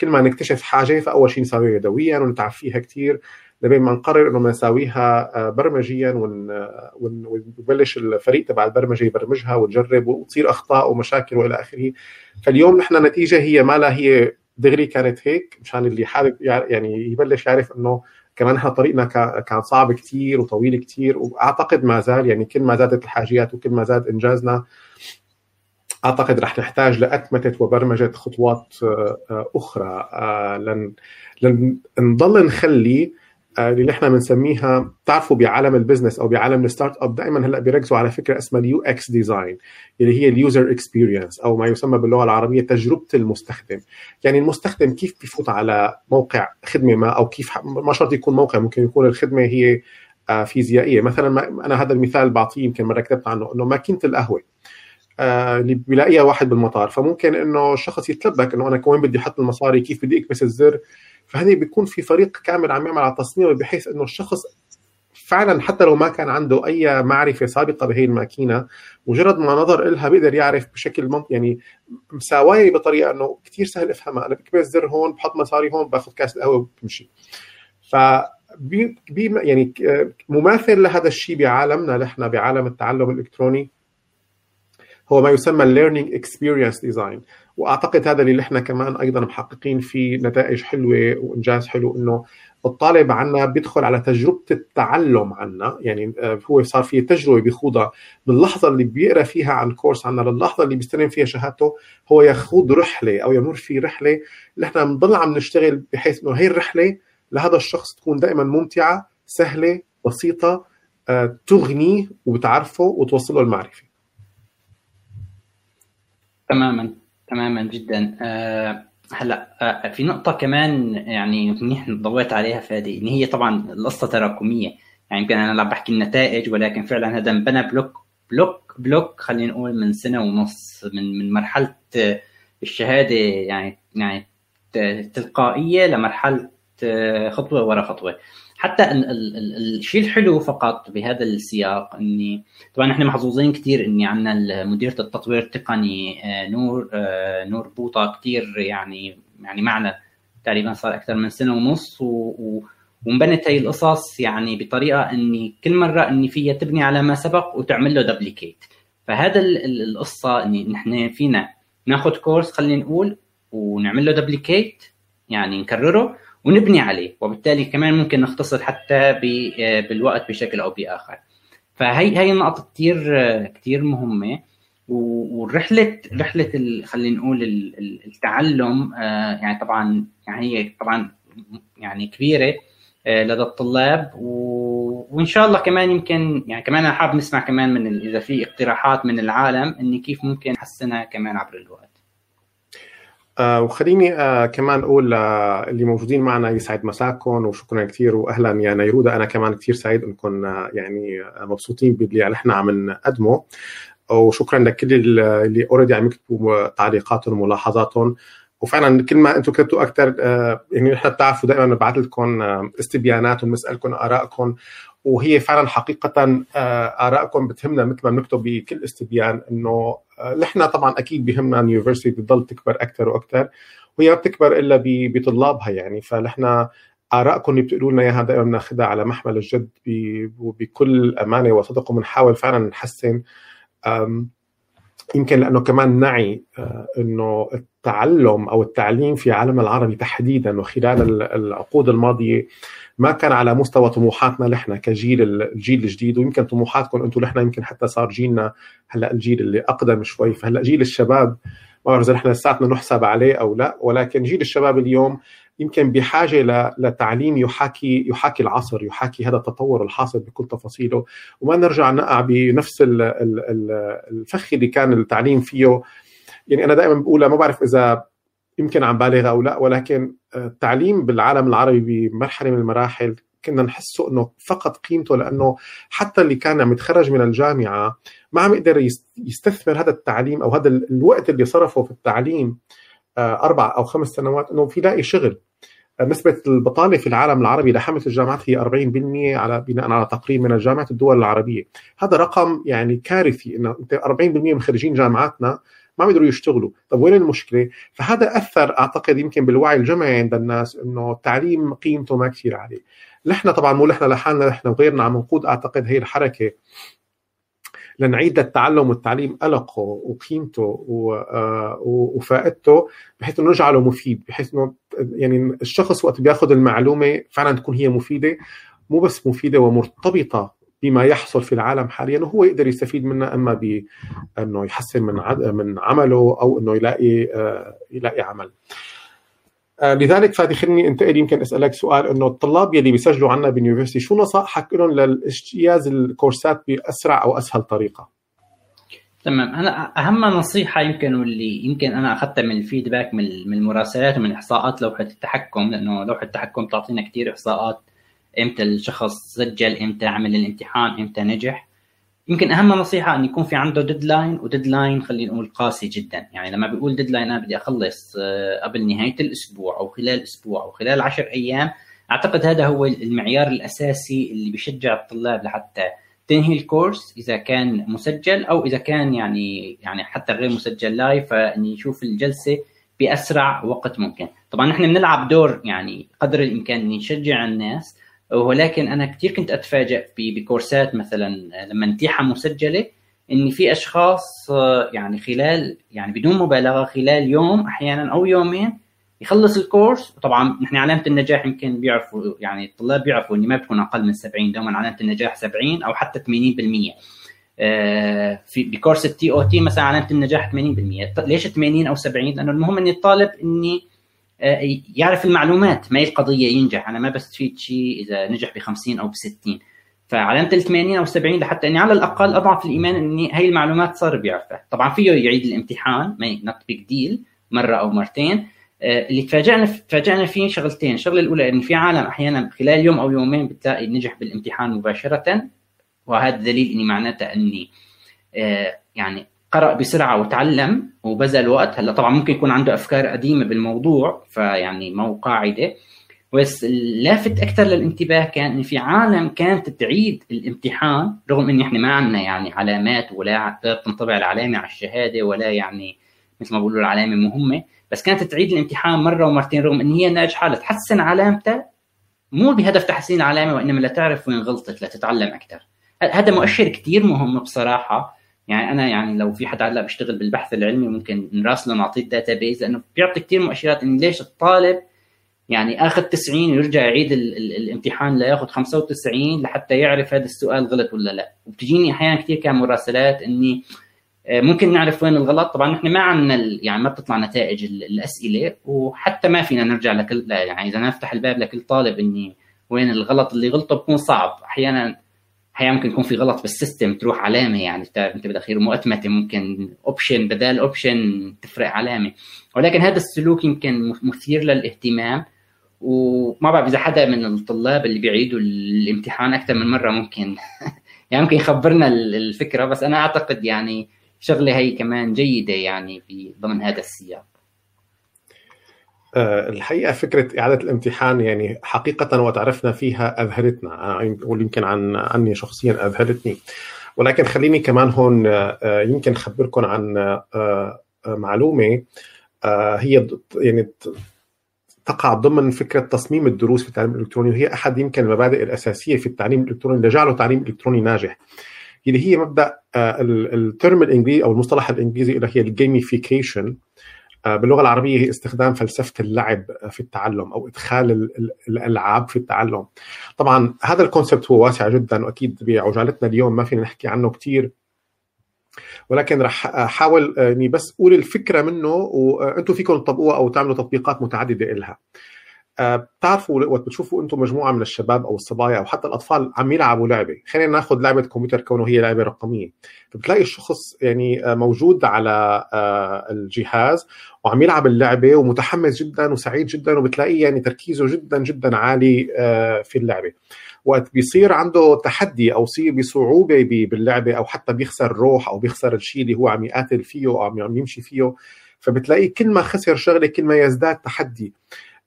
كل ما نكتشف حاجة فأول شيء نساويها يدويا ونتعب فيها كثير لبين ما نقرر إنه بنساويها آه، برمجيا ونبلش الفريق تبع البرمجة يبرمجها ونجرب وتصير أخطاء ومشاكل وإلى آخره. فاليوم نحن النتيجه هي ما لا هي دغري كانت هيك مشان اللي حابب يعني يبلش يعرف إنه كمان إحنا طريقنا كان صعب كثير وطويل كثير وأعتقد ما زال يعني كل ما زادت الحاجيات وكل ما زاد إنجازنا أعتقد رح نحتاج لاتمته وبرمجة خطوات آه، أخرى آه، لحتى نخلي اللي نحن بنسميها بتعرفوا بعالم ال business أو بعالم ال startup دائما هلأ بيركزوا على فكرة اسمها ال UX design اللي هي ال user experience أو ما يسمى باللغة العربية تجربة المستخدم. يعني المستخدم كيف بفوت على موقع خدمة ما أو كيف ما شرط يكون موقع ممكن يكون الخدمة هي فيزيائية. مثلا أنا هذا المثال بعطيه يمكن مرة كتبت عنه إنه ماكينة القهوة. آه اللي بيلاقيها واحد بالمطار. فممكن إنه الشخص يتلبك إنه أنا كمان بدي أحط المصاري كيف بدي أكبس الزر؟ فهذه بيكون في فريق كامل عم يعمل على تصميمه بحيث إنه الشخص فعلا حتى لو ما كان عنده أي معرفة سابقة بهي الماكينة مجرد ما نظر لها بيقدر يعرف بشكل منط يعني مساواي بطريقة إنه كثير سهل أفهمها. أنا بكبس زر هون بحط مصاري هون باخذ كاس القهوة وبمشي. ف بي يعني مماثل لهذا الشيء بعالمنا نحن بعالم التعلم الإلكتروني. هو ما يسمى ال learning experience design وأعتقد هذا اللي نحن كمان أيضا محققين فيه نتائج حلوة وإنجاز حلو إنه الطالب عنا بيدخل على تجربة التعلم عنا. يعني هو صار في تجربة بيخوضها. من اللحظة اللي بيقرأ فيها عن كورس عنا للحظة اللي بيستلم فيها شهادته هو يخوض رحلة أو يمر في رحلة. إحنا بنضل عم نشتغل بحيث إنه هي الرحلة لهذا الشخص تكون دائما ممتعة سهلة بسيطة تغنيه وبتعرفه وتوصله المعرفة. تماما تماما جدا. أه هلا أه في نقطة كمان يعني منيح ضويت عليها فادي إن هي طبعا القصة تراكمية. يعني يمكن أنا عم بحكي النتائج ولكن فعلا هذا انبنى block block block خلينا نقول من سنة ونص من من مرحلة الشهادة يعني يعني تلقائية لمرحلة خطوة ورا خطوة. حتى ال ال ال الشيء الحلو فقط بهذا السياق اني طبعا إحنا محظوظين كثير إني عندنا مديره التطوير التقني نور نور بوطة كثير يعني يعني معنا. تقريبا صار أكثر من سنة ونص و وانبنت هي القصص يعني بطريقة إني كل مرة إني فيها تبني على ما سبق وتعمل له دبليكيت فهذا القصة إني نحن فينا ناخذ كورس خلينا نقول ونعمل له دبليكيت يعني نكرره. ونبني عليه وبالتالي كمان ممكن نختصر حتى بالوقت بشكل أو بآخر. فهي هي النقطه كثير كثير مهمة والرحله رحلة خلينا نقول التعلم يعني طبعا يعني هي طبعا يعني كبيرة لدى الطلاب وإن شاء الله كمان يمكن يعني كمان أنا حابب نسمع كمان من إذا في اقتراحات من العالم إني كيف ممكن نحسنها كمان عبر الوقت. آه وخليني آه كمان أقول آه اللي موجودين معنا يسعد مساكم وشكرا كثير واهلا. يا نيرودا أنا كمان كثير سعيد إنكم آه يعني مبسوطين باللي نحن عم نقدمه. وشكرا لكل اللي already عم يكتبوا تعليقاتهم وملاحظاتهم. وفعلا كل ما أنتم كتبتوا أكثر يعني نحن بتعرفوا دائما بنبعث لكم استبيانات وبنسالكم آرائكم. وهي فعلا حقيقه آرائكم بتهمنا مثل ما بنكتب بكل استبيان إنه نحن طبعا أكيد بهمنا ال university بتضل تكبر أكثر وأكثر وهي ما بتكبر إلا بطلابها يعني. فنحن آرائكم اللي بتقولوا لنا إياها دائما بناخذها على محمل الجد وبكل أمانة وصدق وبنحاول فعلا نحسن يمكن لأنه كمان نعي إنه التعلم أو التعليم في عالمنا العربي تحديدا وخلال العقود الماضية ما كان على مستوى طموحاتنا نحن كجيل الجيل الجديد ويمكن طموحاتكم أنتم نحن يمكن حتى صار جيلنا هلأ الجيل اللي أقدم شوي. فهلأ جيل الشباب ما بعرف إذا نحن لساتنا نحسب عليه أو لا ولكن جيل الشباب اليوم يمكن بحاجة لتعليم يحاكي يحاكي العصر يحاكي هذا التطور الحاصل بكل تفاصيله. وما نرجع نقع بنفس الفخ اللي كان التعليم فيه. يعني أنا دائما بقولها ما بعرف إذا يمكن عم بالغ أو لا ولكن التعليم بالعالم العربي بمرحلة من المراحل كنا نحسه إنه فقط قيمته لأنه حتى اللي كان عم يتخرج من الجامعة ما عم يقدر يستثمر هذا التعليم أو هذا الوقت اللي صرفه في التعليم أربع أو خمس سنوات إنه في لاقي شغل. نسبة البطالة في العالم العربي لحملة الجامعات هي 40% على بناء على تقرير من الجامعات الدول العربية. هذا رقم يعني كارثي إنه أنت 40% من خريجين جامعاتنا ما بيقدروا يشتغلوا. طب وين المشكلة؟ فهذا أثر أعتقد يمكن بالوعي الجمعي عند الناس إنه التعليم قيمته ما كثير عاليه نحن طبعا مو نحن لحالنا نحن وغيرنا عم نقود أعتقد هي الحركة. لنعيد التعلم والتعليم قلقه وقيمته وفائدته بحيث إنه نجعله مفيد بحيث إنه يعني الشخص وقت بياخذ المعلومة فعلا تكون هي مفيدة مو بس مفيدة ومرتبطة بما يحصل في العالم حاليا وهو يقدر يستفيد منها إما بانه يحسن من من عمله أو إنه يلاقي يلاقي عمل. آه لذلك فادي خليني انتقل يمكن أسألك سؤال إنه الطلاب يلي بيسجلوا عنا باليونيفرستي شو نصائحك لهم لاجتياز الكورسات بأسرع أو أسهل طريقة؟ تمام أنا أهم نصيحة يمكن واللي يمكن أنا أخذتها من ال feedback من المراسلات ومن إحصاءات لوحة التحكم لأنه لوحة التحكم تعطينا كثير إحصاءات إمتى الشخص سجل إمتى عمل الامتحان إمتى نجح يمكن أهم نصيحة إن يكون في عنده deadline و deadline خلينا نقول قاسي جدا. يعني لما بيقول deadline أنا بدي أخلص آه، قبل نهاية الأسبوع أو خلال أسبوع أو خلال 10 أيام أعتقد هذا هو المعيار الأساسي اللي بيشجع الطلاب لحتى تنهي الكورس إذا كان مسجل أو إذا كان يعني يعني حتى غير مسجل لايف فاني يشوف الجلسة بأسرع وقت ممكن. طبعا نحن بنلعب دور يعني قدر الإمكان نشجع الناس ولكن أنا كثير كنت اتفاجئ بكورسات مثلا لما نتيحها مسجلة ان في أشخاص يعني خلال يعني بدون مبالغة خلال يوم أحيانا أو يومين يخلص الكورس. طبعا نحن علامة النجاح يمكن بيعرفوا يعني الطلاب بيعرفوا إني ما بتكون أقل من 70 دوما علامة النجاح 70 أو حتى 80% آه، في ب course ال TOT مثلا علامة النجاح 80% ليش 80 أو 70 لأنه المهم إني الطالب إني آه، يعرف المعلومات ما هي القضية ينجح. أنا ما بستفيد شيء إذا نجح ب 50 أو ب 60 فعلامه ال 80 أو 70 لحتى إني على الأقل أضعف الإيمان إني هي المعلومات صار بيعرفها. طبعا فيه يعيد الامتحان ما not big deal مرة أو مرتين. آه، اللي تفاجئنا تفاجئنا فيه شغلتين. الشغلة الأولى إنه في عالم أحيانا خلال يوم أو يومين بتلاقي نجح بالامتحان مباشرة وهذا دليل إني معناته إني آه، يعني قرأ بسرعة وتعلم وبذل وقت. هلا طبعا ممكن يكون عنده أفكار قديمة بالموضوع فيعني ما هو قاعدة. بس اللافت أكثر للانتباه كان إن في عالم كانت تعيد الامتحان رغم إن إحنا ما عندنا يعني علامات ولا تنطبع العلامة على الشهادة ولا يعني مثل ما بقولوا العلامة مهمة. بس كانت تعيد الامتحان مرة ومرتين رغم إن هي ناجحة. لتحسن علامتها مو بهدف تحسين العلامة وإنما لتعرف وين غلطت لتتعلم أكثر. هذا مؤشر كثير مهم بصراحة. يعني أنا يعني لو في حدا هلا بيشتغل بالبحث العلمي ممكن نراسله نعطيه ال database لأنه بيعطي كثير مؤشرات انه ليش الطالب يعني اخذ 90 ويرجع يعيد ال ال الامتحان لياخذ 95 لحتى يعرف هذا السؤال غلط ولا لا. وبتجيني أحيانا كثير كان مراسلات إني آه، ممكن نعرف وين الغلط. طبعا نحن ما عندنا يعني ما بتطلع نتائج الأسئلة وحتى ما فينا نرجع لكل يعني إذا نفتح الباب لكل طالب إني وين الغلط اللي غلطه بكون صعب. أحيانا أحيانا ممكن يكون في غلط بال system تروح علامة يعني أنت بالأخير مؤتمتة ممكن option بدال option تفرق علامة. ولكن هذا السلوك يمكن مثير للاهتمام. وما بعرف إذا حدا من الطلاب اللي بيعيدوا الامتحان أكثر من مرة ممكن يعني ممكن يخبرنا الفكرة. بس أنا أعتقد يعني شغلة هي كمان جيدة يعني في ضمن هذا السياق. الحقيقة فكرة إعادة الامتحان يعني حقيقة وتعرفنا فيها أذهلتنا. يمكن عن عني شخصيا أذهلتني. ولكن خليني كمان هون آه، يمكن أخبركم عن آه، معلومة هي يعني تقع ضمن فكرة تصميم الدروس في التعليم الإلكتروني وهي أحد يمكن المبادئ الأساسية في التعليم الإلكتروني اللي جعله تعليم إلكتروني ناجح. اللي هي مبدأ ال term الإنجليزي أو المصطلح الإنجليزي اللي هي ال gamification آه، باللغة العربية هي استخدام فلسفة اللعب في التعلم أو إدخال الألعاب في التعلم. طبعا هذا الكونسبت هو واسع جدا وأكيد بعجالتنا اليوم ما فينا نحكي عنه كثير ولكن رح أحاول إني بس أقول الفكرة منه وأنتم فيكم تطبقوها أو تعملوا تطبيقات متعددة لها. بتعرفوا وقت بتشوفوا أنتم مجموعة من الشباب أو الصبايا أو حتى الأطفال عم يلعبوا لعبة. خلينا ناخذ لعبة كمبيوتر كونه هي لعبة رقمية. فبتلاقي الشخص يعني آه، موجود على آه، الجهاز وعم يلعب اللعبة ومتحمس جدا وسعيد جدا وبتلاقيه يعني تركيزه جدا جدا عالي آه، في اللعبة. وقت بيصير عنده تحدي أو يصير بصعوبة باللعبة أو حتى بيخسر روح أو بيخسر الشيء اللي هو عم يقاتل فيه أو عم يمشي فيه فبتلاقيه كل ما خسر شغلة كل ما يزداد تحدي.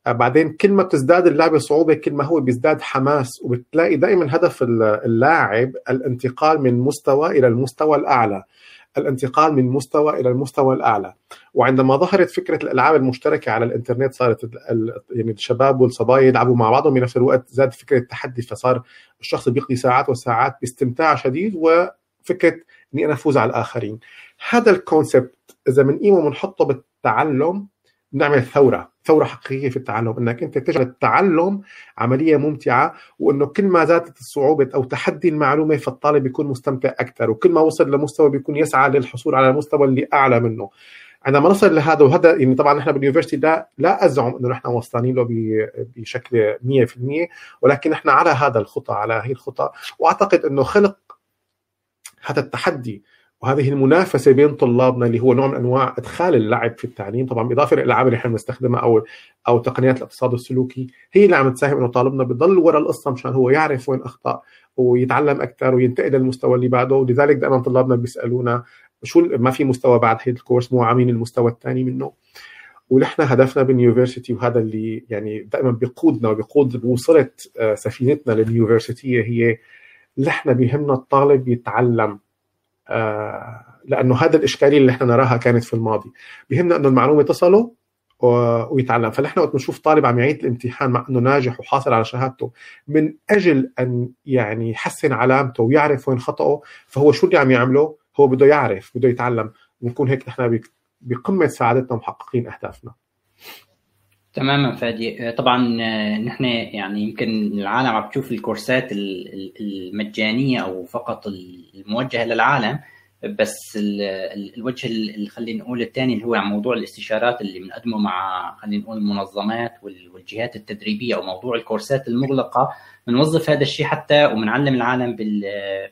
بعدين كل ما بتزداد اللعبة صعوبة كل ما هو بيزداد حماس وبتلاقي دائما هدف اللاعب الانتقال من مستوى إلى المستوى الأعلى. الانتقال من مستوى إلى المستوى الأعلى. وعندما ظهرت فكرة الألعاب المشتركة على الإنترنت صارت يعني الشباب والصبايا يلعبوا مع بعضهم بنفس الوقت زاد فكرة التحدي فصار الشخص بيقضي ساعات وساعات باستمتاع شديد وفكرة إني أنا أفوز على الآخرين. هذا الكونسبت إذا بنقيمه وبنحطه بالتعلم بنعمل ثورة ثورة حقيقية في التعلم إنك أنت تجعل التعلم عملية ممتعة وإنه كل ما زادت الصعوبة أو تحدي المعلومة فالطالب بيكون مستمتع أكثر وكل ما وصل لمستوى بيكون يسعى للحصول على المستوى اللي أعلى منه. عندما نصل لهذا وهذا يعني طبعا نحن باليونيفرستي لا لا أزعم إنه نحن وصلانين له بشكل 100% ولكن نحن على هذا الخطى على هي الخطى وأعتقد إنه خلق هذا التحدي وهذه المنافسة بين طلابنا اللي هو نوع من أنواع إدخال اللعب في التعليم. طبعا بالاضافه إلى الالعاب اللي إحنا بنستخدمها أو أو تقنيات الاقتصاد السلوكي هي اللي عم تساهم إنه طالبنا بضل ورا القصة مشان هو يعرف وين أخطأ ويتعلم أكثر وينتقل للمستوى اللي بعده. ولذلك دائما طلابنا بيسألونا شو ما في مستوى بعد هيدا ال course مو عاملين المستوى الثاني منه. ونحن هدفنا بال university وهذا اللي يعني دائما بيقودنا وبيقود وصلت آه، سفينتنا لل university هي نحن بيهمنا الطالب يتعلم. لأنه هذا الإشكالية اللي إحنا نراها كانت في الماضي. بيهمنا أنه المعلومة تصله ويتعلم. فنحن وقت بنشوف طالب عم يعيد الامتحان مع إنه ناجح وحاصل على شهادته من أجل أن يعني يحسن علامته ويعرف وين خطأه فهو شو اللي عم يعمله؟ هو بده يعرف بده يتعلم. بنكون هيك نحن بقمة سعادتنا ومحققين أهدافنا. تماما فادي. طبعا نحن يعني يمكن العالم عم تشوف الكورسات المجانية أو فقط الموجهة للعالم بس الوجه اللي خلينا نقول الثاني اللي هو عن موضوع الاستشارات اللي بنقدمه مع خلينا نقول المنظمات والجهات التدريبية أو موضوع الكورسات المغلقة بنوظف هذا الشيء حتى وبنعلم العالم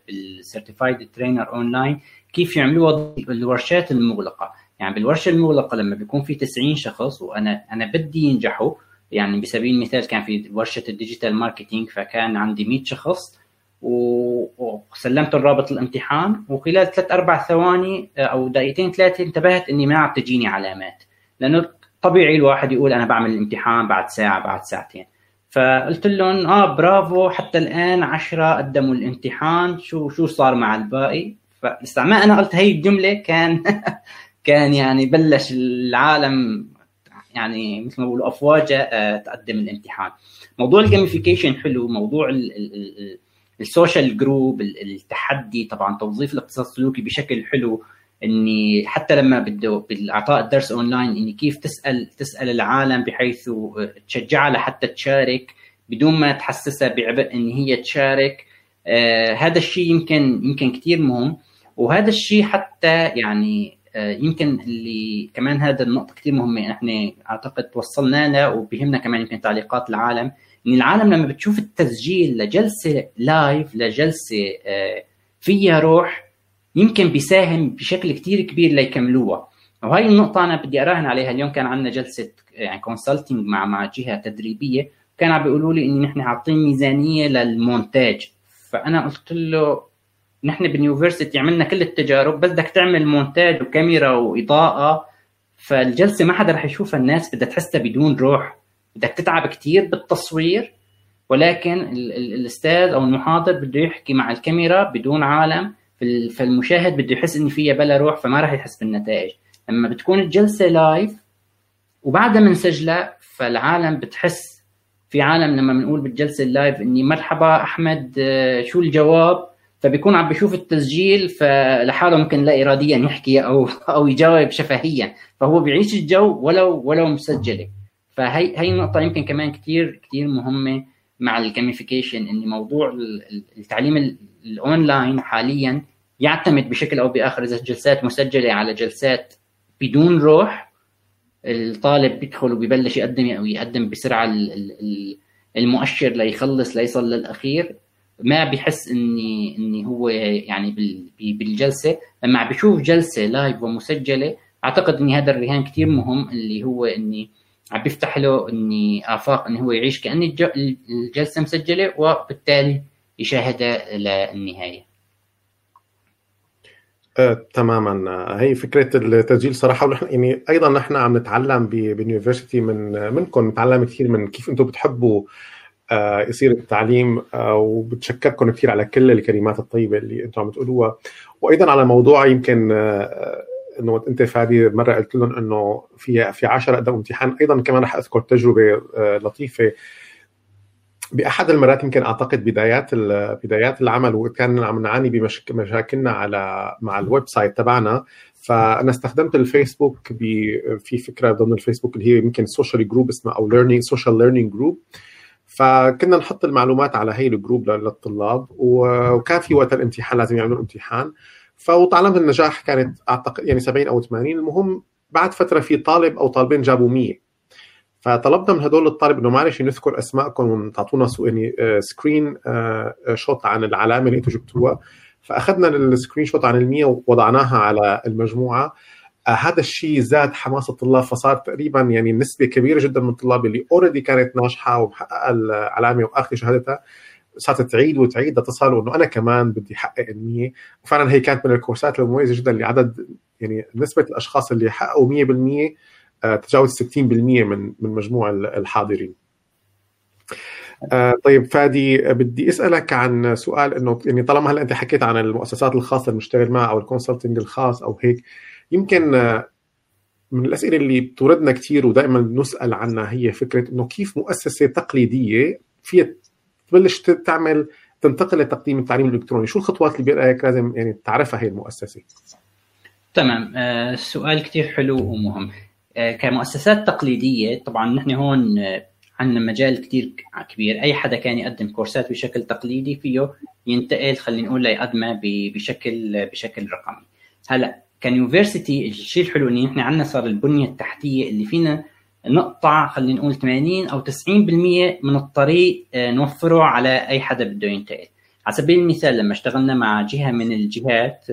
بال certified trainer online كيف يعملوا الورشات المغلقة. يعني بالورشة المغلقة لما بيكون في 90 شخص وأنا أنا بدي ينجحوا يعني بسبيل المثال كان في ورشة ال digital marketing فكان عندي 100 شخص وسلمت الرابط الامتحان وخلال ثلاث أربع ثواني أو دقيقتين ثلاثة انتبهت إني ما عم تجيني علامات. لأنه طبيعي الواحد يقول أنا بعمل الامتحان بعد ساعة بعد ساعتين. فقلت لهم آه برافو حتى الآن عشرة قدموا الامتحان شو شو صار مع الباقي؟ فلسه ما أنا قلت هي الجملة كان كان يعني بلش العالم يعني مثل ما بقولوا أفواجا آه، تقدم الامتحان. موضوع ال gamification حلو موضوع ال social group التحدي طبعا توظيف الاقتصاد السلوكي بشكل حلو إني حتى لما بده باعطاء الدرس اونلاين إني كيف تسأل تسأل العالم بحيث تشجعها لحتى تشارك بدون ما تحسسها بعبء إن هي تشارك. آه هذا الشيء يمكن يمكن كثير مهم. وهذا الشيء حتى يعني آه يمكن اللي كمان هذا النقطة كثير مهمة. إحنا أعتقد توصلنا لها وبهمنا كمان يمكن تعليقات العالم. إن العالم لما بتشوف التسجيل لجلسة لايف لجلسة آه فيها روح يمكن بيساهم بشكل كتير كبير ليكملوها. وهي النقطة أنا بدي أراهن عليها. اليوم كان عندنا جلسة يعني consulting مع مع جهة تدريبية. كان عم بيقولوا لي إن نحن حاطين ميزانية للمونتاج. فأنا قلت له نحن بال university عملنا كل التجارب بس بدك تعمل مونتاج وكاميرا وإضاءة فالجلسة ما حدا رح يشوفها الناس بدها تحسها بدون روح. بدك تتعب كتير بالتصوير ولكن الأستاذ أو المحاضر بده يحكي مع الكاميرا بدون عالم. فالمشاهد بده يحس ان فيها بلا روح فما راح يحس بالنتائج. لما بتكون الجلسة live وبعدها بنسجلها فالعالم بتحس. في عالم لما بنقول بالجلسة ال live إني مرحبا أحمد آه، شو الجواب؟ فبيكون عم بيشوف التسجيل فلحاله ممكن لا اراديا يحكي أو أو يجاوب شفهيا. فهو بيعيش الجو ولو ولو مسجلة. فهي هي النقطه يمكن كمان كثير كثير مهمة مع ال gamification إن موضوع التعليم الاونلاين حاليا يعتمد بشكل أو بآخر. إذا جلسات مسجلة على جلسات بدون روح الطالب بيدخل وبيبلش يقدم أو يقدم بسرعة المؤشر ليخلص ليصل للأخير. ما بيحس اني إني هو يعني بالجلسة. لما بيشوف جلسة live ومسجلة أعتقد إني هذا الرهان كثير مهم اللي هو إني عم بيفتح له إني آفاق إنه هو يعيش كان الجلسة مسجلة وبالتالي يشاهدها للنهاية. آه، تماما. هي فكرة التسجيل صراحة يعني أيضا نحن عم نتعلم باليونيفرستي من منكم نتعلم كثير من كيف أنتم بتحبوا آه، يصير التعليم آه، وبتشكركم كثير على كل الكلمات الطيبة اللي أنتم عم تقولوها. وأيضا على موضوع يمكن إنه أنت فادي مرة قلت لهم إنه في في 10 قدموا امتحان. أيضا كمان رح أذكر تجربة لطيفة. بأحد المرات يمكن أعتقد بدايات بدايات العمل وكان عم نعاني بمشاكلنا على مع ال website تبعنا. فأنا استخدمت الفيسبوك في فكرة ضمن الفيسبوك اللي هي يمكن social group اسمها أو learning social learning group فكنا نحط المعلومات على هي ال group للطلاب وكان في وقت الامتحان لازم يعملوا امتحان. فطالما النجاح كانت اعتقد يعني 70 أو 80 المهم بعد فترة في طالب أو طالبين جابوا 100 فطلبنا من هدول الطالب إنه معلش نذكر اسمائكم وتعطونا يعني screenshot عن العلامة اللي أنتم جبتوها. فأخذنا ال screenshot عن ال 100 ووضعناها على المجموعة. آه هذا الشيء زاد حماس الطلاب فصار تقريبا يعني نسبة كبيرة جدا من الطلاب اللي already كانت ناجحة ومحققة العلامة واخذ شهادتها صارت تعيد وتعيد لتصل انه أنا كمان بدي أحقق ال 100 وفعلا هي كانت من الكورسات المميزة جدا لعدد يعني نسبة الأشخاص اللي حققوا 100% آه تجاوز 60% من من مجموع الحاضرين. آه طيب فادي بدي أسألك عن سؤال إنه يعني طالما هلأ أنت حكيت عن المؤسسات الخاصة اللي بنشتغل معها أو الكونسلتنج الخاص أو هيك يمكن آه من الأسئلة اللي بتوردنا كثير ودائما نسأل عنها هي فكرة إنه كيف مؤسسة تقليدية فيها تبلش تعمل تنتقل لتقديم التعليم الإلكتروني، شو الخطوات اللي برأيك لازم يعني تعرفها هي المؤسسة؟ تمام. آه سؤال كثير حلو ومهم. آه كمؤسسات تقليدية طبعا نحن هون عندنا مجال كثير كبير. أي حدا كان يقدم كورسات بشكل تقليدي فيه ينتقل خلينا نقول ليقدمها بشكل بشكل رقمي. هلأ كيونيفرسيتي الشيء الحلو انه نحن عندنا صار البنية التحتية اللي فينا نقطع خلينا نقول 80 أو 90% من الطريق نوفره على أي حدا بده ينتقل. على سبيل المثال لما اشتغلنا مع جهة من الجهات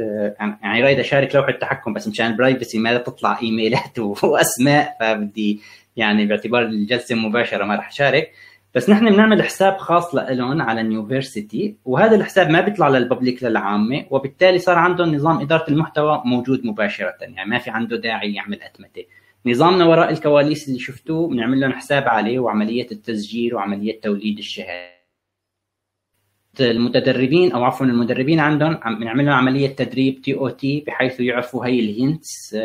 يعني رايد أشارك لوحة التحكم بس مشان ال privacy ما تطلع إيميلات وأسماء فبدي يعني باعتبار الجلسة مباشرة ما راح أشارك. بس نحن بنعمل حساب خاص لهم على ال university وهذا الحساب ما بيطلع لل public للعامة وبالتالي صار عندهم نظام إدارة المحتوى موجود مباشرة يعني ما في عنده داعي يعمل أتمتة. نظامنا وراء الكواليس اللي شفتوه بنعمل لهم حساب عليه وعملية التسجيل وعملية توليد الشهاده المتدربين أو عفوا المدربين عندهم بنعمل لهم عملية تدريب TOT بحيث يعرفوا هي ال hints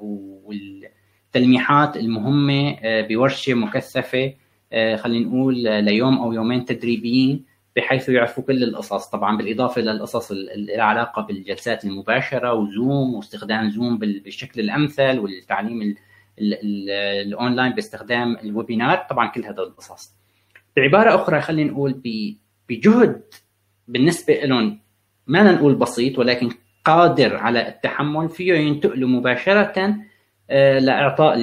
والتلميحات المهمة بورشة مكثفة. خلينا نقول ليوم أو يومين تدريبيين بحيث يعرفوا كل القصص. طبعا بالإضافة للقصص العلاقه بالجلسات المباشرة وزوم واستخدام زوم بالشكل الأمثل والتعليم الأونلاين باستخدام ال webinar طبعا كل هذا القصص. بعبارة أخرى خلينا نقول بجهد بالنسبة لهم ما نقول بسيط ولكن قادر على التحمل فيه ينتقلوا مباشرة لإعطاء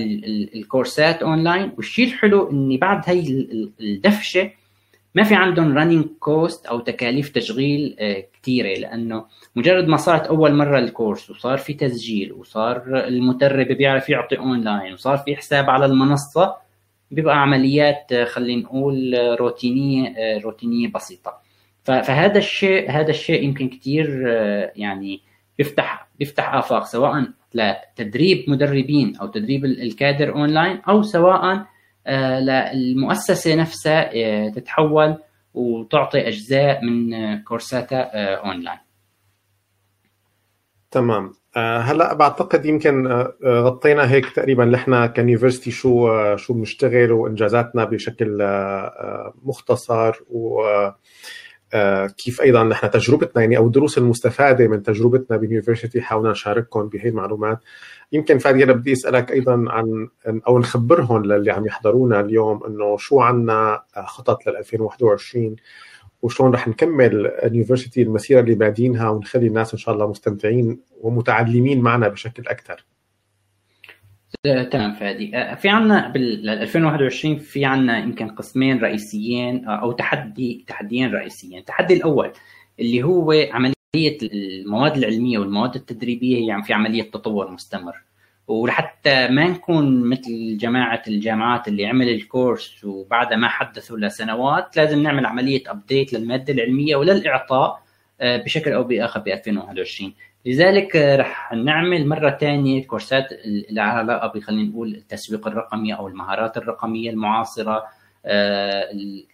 الكورسات أونلاين. والشيء الحلو إني بعد هي الدفشة ما في عندهم running cost أو تكاليف تشغيل كثيره لأنه مجرد ما صارت أول مرة ال course وصار في تسجيل وصار المدرب بيعرف يعطي أونلاين وصار في حساب على المنصة بيبقى عمليات خلينا نقول روتينية روتينية بسيطة. فهذا الشيء هذا الشيء يمكن كثير يعني بيفتح بيفتح آفاق سواء لتدريب مدربين أو تدريب الكادر أونلاين أو سواء للمؤسسة نفسها تتحول وتعطي أجزاء من كورساتها أونلاين. تمام. هلأ بعتقد يمكن غطينا هيك تقريبا نحن ك university شو شو بنشتغل وإنجازاتنا بشكل مختصر و كيف أيضا نحن تجربتنا يعني أو الدروس المستفادة من تجربتنا بال university حاولنا نشارككم بهي المعلومات يمكن فادي أنا بدي أسألك أيضا عن أو نخبرهم للي عم يحضرونا اليوم إنه شو عنا خطط لل 2021 وشلون رح نكمل ال university المسيرة اللي بادينها ونخلي الناس إن شاء الله مستمتعين ومتعلمين معنا بشكل أكثر. تمام فادي. في عنا بال 2021 في عنا يمكن قسمين رئيسيين أو تحدي تحديين رئيسيين. التحدي الأول اللي هو عملية المواد العلمية والمواد التدريبية هي يعني في عملية تطور مستمر. ولحتى ما نكون مثل جماعة الجامعات اللي عمل الكورس وبعدها ما حدثوا لسنوات لازم نعمل عملية ابديت للمادة العلمية وللإعطاء بشكل أو بآخر ب 2021 لذلك رح نعمل مرة ثانية كورسات اللي علاقه خلينا نقول التسويق الرقمي أو المهارات الرقمية المعاصرة.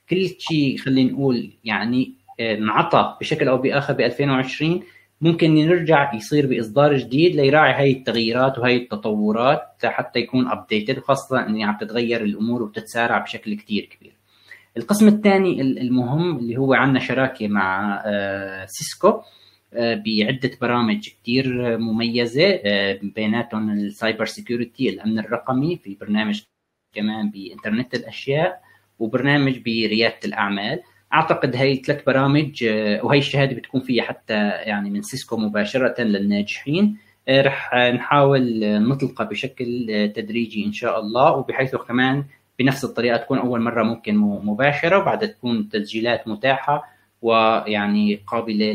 كل شيء خلينا نقول يعني انعطى بشكل أو بآخر ب 2020 ممكن نرجع يصير بإصدار جديد ليراعي هاي التغييرات وهي التطورات حتى يكون ابديتد خاصة إن عم تتغير الأمور وبتتسارع بشكل كثير كبير. القسم الثاني المهم اللي هو عندنا شراكة مع سيسكو بعدة برامج كثير مميزة بيناتهم ال cyber security الأمن الرقمي في برنامج كمان بإنترنت الأشياء وبرنامج بريادة الأعمال. أعتقد هي ثلاث برامج وهي الشهادة بتكون فيها حتى يعني من سيسكو مباشرة للناجحين. رح نحاول نطلقها بشكل تدريجي إن شاء الله وبحيث كمان بنفس الطريقة تكون أول مرة ممكن مباشرة وبعدها تكون تسجيلات متاحة ويعني قابلة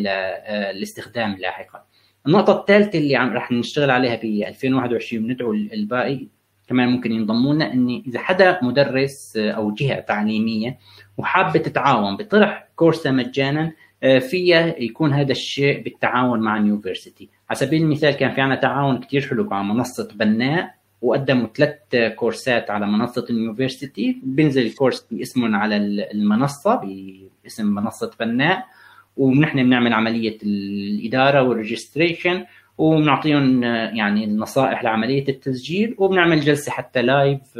للاستخدام لاحقا. النقطة الثالثة اللي عم رح نشتغل عليها ب 2021 وندعو الباقي كمان ممكن ينضموا لنا إني إذا حدا مدرس أو جهة تعليمية وحابة تتعاون بطرح كورسها مجانا فيها يكون هذا الشيء بالتعاون مع ال university على سبيل المثال كان في عنا تعاون كثير حلو مع منصة بناء وقدموا ثلاث كورسات على منصة ال university. بينزل ال course باسمهم على المنصة باسم منصة بناء ونحن بنعمل عملية الإدارة وال registration وبنعطيهم يعني النصائح لعملية التسجيل. وبنعمل جلسة حتى live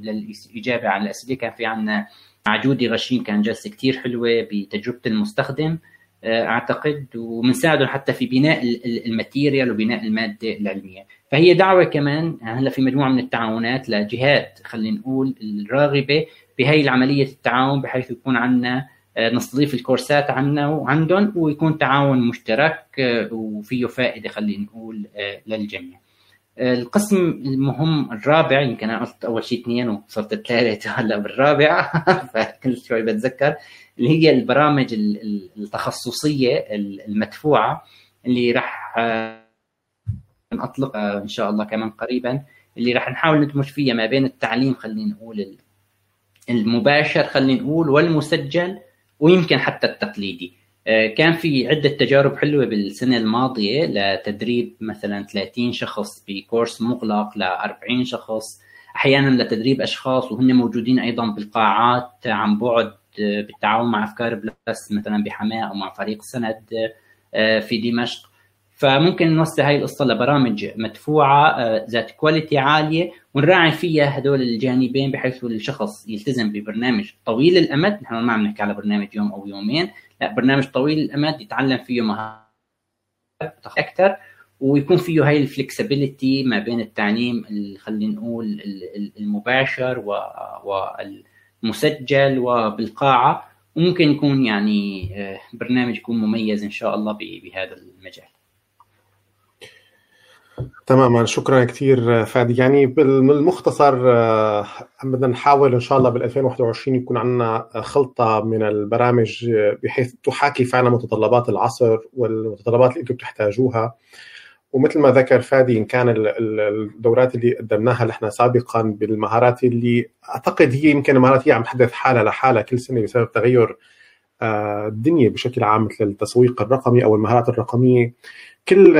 للإجابة على الأسئلة. كان في عنا مع جودي غشين كان جلسة كثير حلوة بتجربة المستخدم. أعتقد وبنساعدهم حتى في بناء ال material وبناء المادة العلمية فهي دعوة كمان هلا في مجموعة من التعاونات لجهات خلينا نقول الراغبة بهي العملية التعاون بحيث يكون عندنا نستضيف الكورسات عنا وعندهم ويكون تعاون مشترك وفيه فائدة خلينا نقول للجميع. القسم المهم الرابع يمكن أنا قلت أول شيء اثنين وصرت الثالث هلا بالرابع فكل شوي بتذكر اللي هي البرامج التخصصية المدفوعة اللي راح نطلقها إن شاء الله كمان قريبا اللي راح نحاول ندمج فيها ما بين التعليم خلينا نقول المباشر خلينا نقول والمسجل ويمكن حتى التقليدي. كان في عدة تجارب حلوة بالسنة الماضية لتدريب مثلا 30 شخص بكورس مغلق ل 40 شخص أحيانا لتدريب أشخاص وهن موجودين أيضا بالقاعات عن بعد بالتعاون مع أفكار بلس مثلا بحماة أو مع فريق سند في دمشق. فممكن نوسع هاي القصة لبرامج مدفوعة ذات quality عالية ونراعي فيها هدول الجانبين بحيث الشخص يلتزم ببرنامج طويل الأمد. نحن ما عم نحكي على برنامج يوم أو يومين برنامج طويل الأمد يتعلم فيه مهارات أكثر ويكون فيه هاي ال flexibility ما بين التعليم خلينا نقول المباشر والمسجل وبالقاعة وممكن يكون يعني برنامج يكون مميز إن شاء الله بهذا المجال. تماما. شكرا كثير فادي يعني بالمختصر بدنا نحاول إن شاء الله بال 2021 يكون عندنا خلطة من البرامج بحيث تحاكي فعلا متطلبات العصر والمتطلبات اللي أنتم بتحتاجوها. ومثل ما ذكر فادي إن كان الدورات اللي قدمناها نحن سابقا بالمهارات اللي أعتقد هي يمكن المهارات هي عم تحدث حالها لحالها كل سنة بسبب تغير الدنيا بشكل عام مثل التسويق الرقمي أو المهارات الرقمية. كل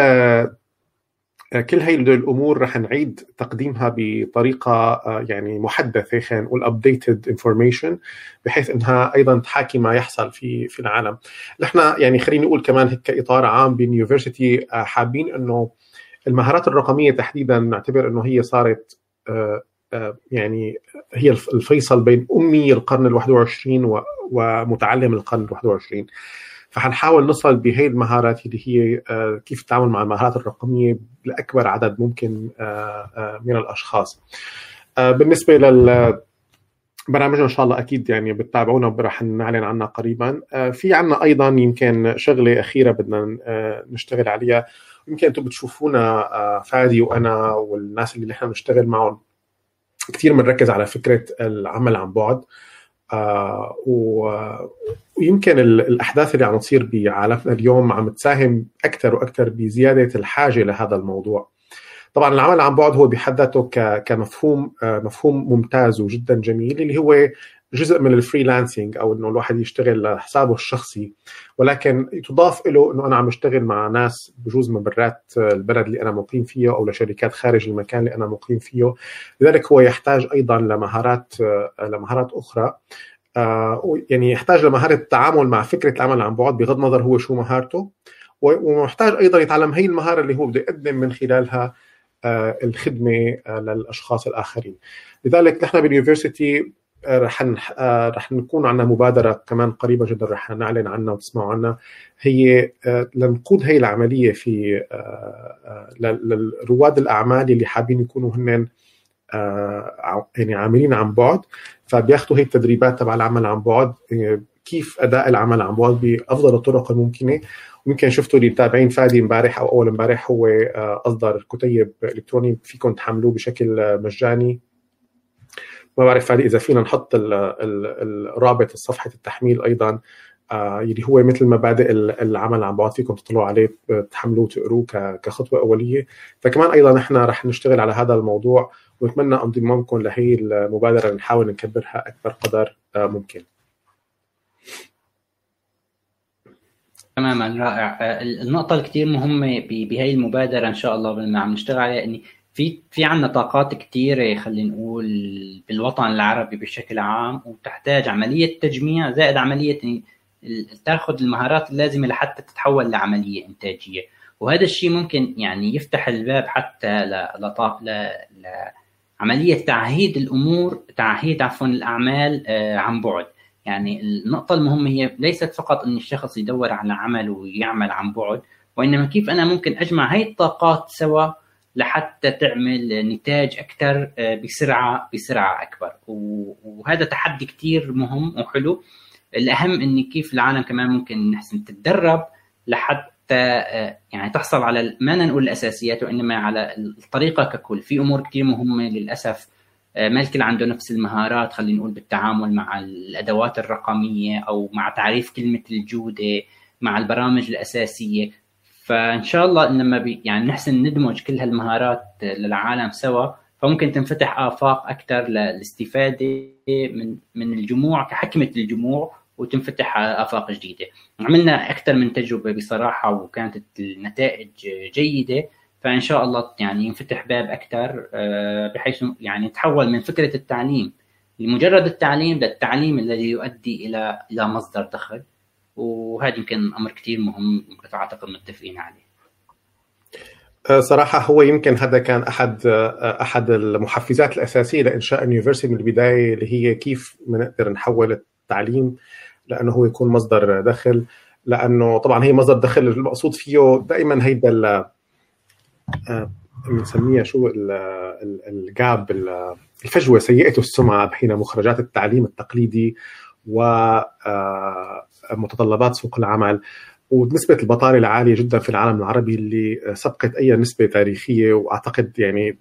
كل هي الأمور رح نعيد تقديمها بطريقة يعني محدثة خلينا نقول updated information بحيث إنها أيضا تحاكي ما يحصل في في العالم. نحن يعني خلينا نقول كمان هيك كإطار عام بال university حابين إنه المهارات الرقمية تحديدا نعتبر إنه هي صارت يعني هي الفيصل بين أمي القرن ال21 ومتعلم القرن ال21 فحنحاول نصل بهي المهارات اللي هي كيف التعامل مع المهارات الرقمية لأكبر عدد ممكن من الأشخاص. بالنسبة لل برامجنا إن شاء الله أكيد يعني بتتابعونا رح نعلن عنها قريبا. في عنا أيضا يمكن شغلة أخيرة بدنا نشتغل عليها. يمكن أنتم بتشوفونا فادي وأنا والناس اللي نحن بنشتغل معهم. كثير بنركز على فكرة العمل عن بعد. آه ويمكن الأحداث اللي عم تصير بعالمنا اليوم عم تساهم أكثر وأكثر بزيادة الحاجة لهذا الموضوع. طبعا العمل عن بعد هو بحد ذاته كمفهوم مفهوم ممتاز وجدا جميل اللي هو جزء من الفريلانسنج أو إنه الواحد يشتغل لحسابه الشخصي ولكن تضاف له إنه أنا عم اشتغل مع ناس بجوز من برات البلد اللي أنا مقيم فيه أو لشركات خارج المكان اللي أنا مقيم فيه. لذلك هو يحتاج أيضا لمهارات لمهارات أخرى. يعني يحتاج لمهارة التعامل مع فكرة العمل عن بعد بغض النظر هو شو مهارته. ومحتاج أيضا يتعلم هي المهارة اللي هو بده يقدم من خلالها الخدمة للأشخاص الآخرين. لذلك نحن باليونيفرسيتي رح رح نكون عندنا مبادرة كمان قريبة جدا رح نعلن عنها وتسمعوا عنها. هي لنقود هي العملية في لرواد الأعمال اللي حابين يكونوا هن يعني عاملين عن بعد. فبياخذوا هي التدريبات تبع العمل عن بعد كيف أداء العمل عن بعد بأفضل الطرق الممكنة. ويمكن شفتوا اللي متابعين فادي امبارح أو أول امبارح هو آه، أصدر كتيب إلكتروني فيكم تحملوه بشكل مجاني. ما بعرف فادي إذا فينا نحط الرابط صفحة التحميل أيضا آه يلي هو مثل مبادئ العمل عن بعد فيكم تطلعوا عليه تحملوه وتقروه كخطوة أولية. فكمان أيضا نحن رح نشتغل على هذا الموضوع ونتمنى انضمامكم لهي المبادرة نحاول نكبرها أكبر قدر آه ممكن. تماما رائع. آه، النقطة الكثير مهمة بهي المبادرة إن شاء الله ما عم نشتغل عليها إني في في عندنا طاقات كثيرة خلينا نقول بالوطن العربي بشكل عام وتحتاج عملية تجميع زائد عملية تاخذ المهارات اللازمة لحتى تتحول لعملية إنتاجية. وهذا الشيء ممكن يعني يفتح الباب حتى ل عملية تعهيد الأمور تعهيد عفوا الأعمال آه، عن بعد. يعني النقطة المهمة هي ليست فقط أن الشخص يدور على عمل ويعمل عن بعد وإنما كيف أنا ممكن أجمع هاي الطاقات سوا لحتى تعمل نتاج أكثر آه، بسرعة بسرعة أكبر. وهذا تحدي كثير مهم وحلو. الأهم أن كيف العالم كمان ممكن نحسن تتدرب لحتى آه، يعني تحصل على ما نقول الأساسيات وإنما على الطريقة ككل. في أمور كثير مهمة للأسف. آه، ما الكل عنده نفس المهارات خلينا نقول بالتعامل مع الأدوات الرقمية أو مع تعريف كلمة الجودة مع البرامج الأساسية. فإن شاء الله لما بي يعني نحسن ندمج كل هالمهارات للعالم سوا فممكن تنفتح آفاق أكثر للاستفاده من من الجموع كحكمة الجموع وتنفتح آفاق جديدة. عملنا أكثر من تجربة بصراحة وكانت النتائج جيدة فإن شاء الله يعني ينفتح باب أكثر آه، بحيث يعني يتحول من فكرة التعليم لمجرد التعليم للتعليم الذي يؤدي إلى إلى مصدر دخل وهذا يمكن أمر كثير مهم أعتقد متفقين عليه. آه، صراحة هو يمكن هذا كان أحد آه، أحد المحفزات الأساسية لإنشاء اليونيفرسيتي من البداية اللي هي كيف بنقدر نحول التعليم لأنه هو يكون مصدر دخل لأنه طبعا هي مصدر دخل المقصود فيه دائما هيدا بنسميها شو الجاب الفجوة سيئة السمعة بين مخرجات التعليم التقليدي ومتطلبات آه، سوق العمل. ونسبة البطالة العالية جدا في العالم العربي اللي سبقت أي نسبة تاريخية وأعتقد يعني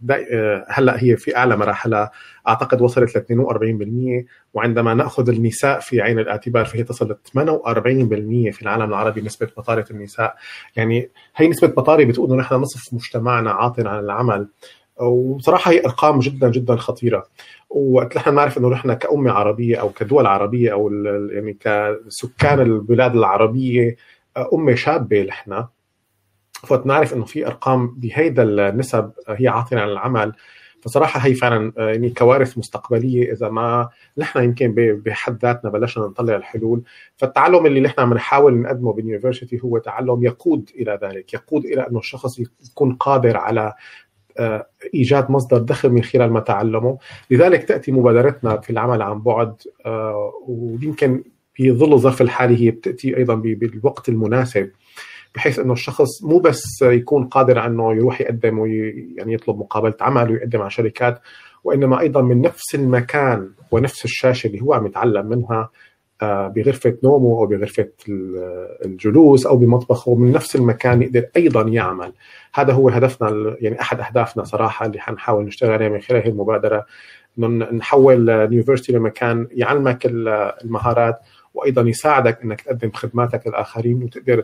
هلأ هي في أعلى مراحلها. أعتقد وصلت ل 42% وعندما نأخذ النساء في عين الاعتبار فهي تصل ل 48% في العالم العربي نسبة بطالة النساء. يعني هي نسبة بطالة بتقول إنه نحن نصف مجتمعنا عاطل عن العمل. وصراحة هي أرقام جدا جدا خطيرة. وقت نحن نعرف إنه نحن كأمة عربية أو كدول عربية أو يعني كسكان البلاد العربية أمة شابة نحن. فنعرف إنه في أرقام بهيدا النسب هي عاطله عن العمل. فصراحة هي فعلا يعني كوارث مستقبلية إذا ما نحن يمكن بحد ذاتنا بلشنا نطلع الحلول. فالتعلم اللي نحن عم نحاول نقدمه باليونيفرسيتي هو تعلم يقود إلى ذلك يقود إلى إنه الشخص يكون قادر على إيجاد مصدر دخل من خلال ما تعلمه لذلك تأتي مبادرتنا في العمل عن بعد آه، ويمكن في ظل الظرف الحالي هي بتأتي أيضا بالوقت المناسب بحيث إنه الشخص مو بس يكون قادر إنه يروح يقدم ويعني يطلب مقابلة عمل ويقدم على شركات وإنما أيضا من نفس المكان ونفس الشاشة اللي هو عم يتعلم منها بغرفة نومه أو بغرفة الجلوس أو بمطبخه من نفس المكان يقدر أيضا يعمل هذا هو هدفنا يعني أحد أهدافنا صراحة اللي حنحاول نشتغل عليها من خلال هذه المبادرة إنه نحول اليونيفرستي لمكان يعلمك المهارات وأيضا يساعدك إنك تقدم خدماتك للآخرين وتقدر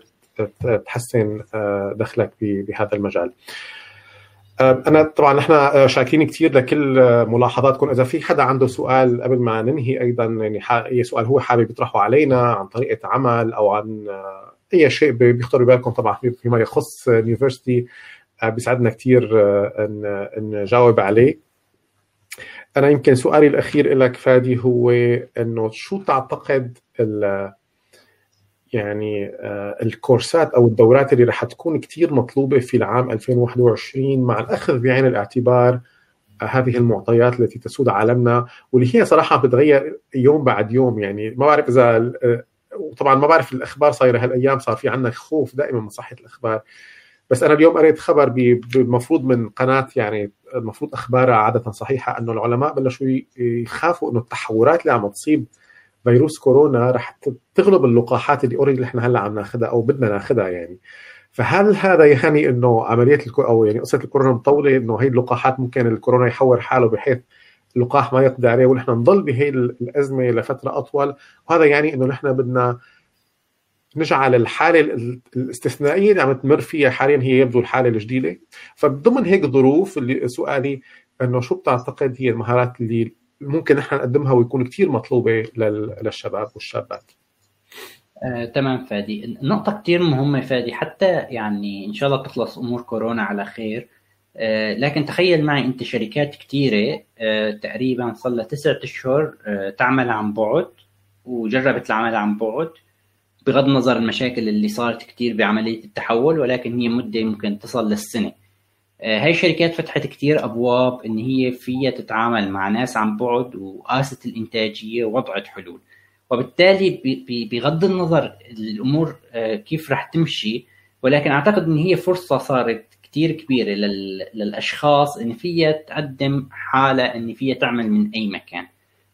تحسن آه، دخلك بهذا المجال. آه، أنا طبعا نحن آه، شاكرين كثير لكل ملاحظاتكم إذا في حدا عنده سؤال قبل ما ننهي أيضا يعني أي سؤال هو حابب يطرحه علينا عن طريقة عمل أو عن أي شيء بيخطر ببالكم. طبعا فيما يخص يونيفرستي بيسعدنا كثير نجاوب عليه. أنا يمكن سؤالي الأخير لك فادي هو إنه شو تعتقد يعني آه، الكورسات أو الدورات اللي رح تكون كثير مطلوبة في العام 2021 مع الأخذ بعين الاعتبار آه، هذه المعطيات التي تسود عالمنا واللي هي صراحة بتتغير يوم بعد يوم. يعني ما بعرف إذا آه، طبعا ما بعرف الأخبار صايرة هالأيام صار في عندنا خوف دائما من صحة الأخبار. بس أنا اليوم قريت خبر المفروض من قناة يعني المفروض أخبارها عادة صحيحة أنه العلماء بلشوا يخافوا أنه التحورات اللي عم تصيب فيروس كورونا رح تغلب اللقاحات اللي اوريدي إحنا هلا عم ناخذها أو بدنا ناخذها يعني. فهل هذا يعني إنه عملية أو يعني قصة الكورونا مطولة إنه هي اللقاحات ممكن الكورونا يحور حاله بحيث اللقاح ما يقضي عليه ونحن نضل بهي الأزمة لفترة أطول؟ وهذا يعني إنه نحن بدنا نجعل الحالة الاستثنائية اللي عم تمر فيها حاليا هي يبدو الحالة الجديدة. فضمن هيك ظروف اللي سؤالي إنه شو بتعتقد هي المهارات اللي ممكن نحن نقدمها ويكون كثير مطلوبة للشباب والشابات. آه، تمام فادي. نقطة كثير مهمة فادي. حتى يعني إن شاء الله تخلص أمور كورونا على خير. آه، لكن تخيل معي أنت شركات كثيرة آه، تقريبا صار لها تسعة أشهر آه، تعمل عن بعد وجربت العمل عن بعد بغض النظر المشاكل اللي صارت كثير بعملية التحول ولكن هي مدة ممكن تصل للسنة. هاي الشركات فتحت كثير أبواب إن هي فيها تتعامل مع ناس عن بعد وقاست الإنتاجية ووضعت حلول. وبالتالي بغض النظر الأمور كيف رح تمشي ولكن أعتقد إن هي فرصة صارت كتير كبيرة للأشخاص إن فيها تقدم حالة إن فيها تعمل من أي مكان.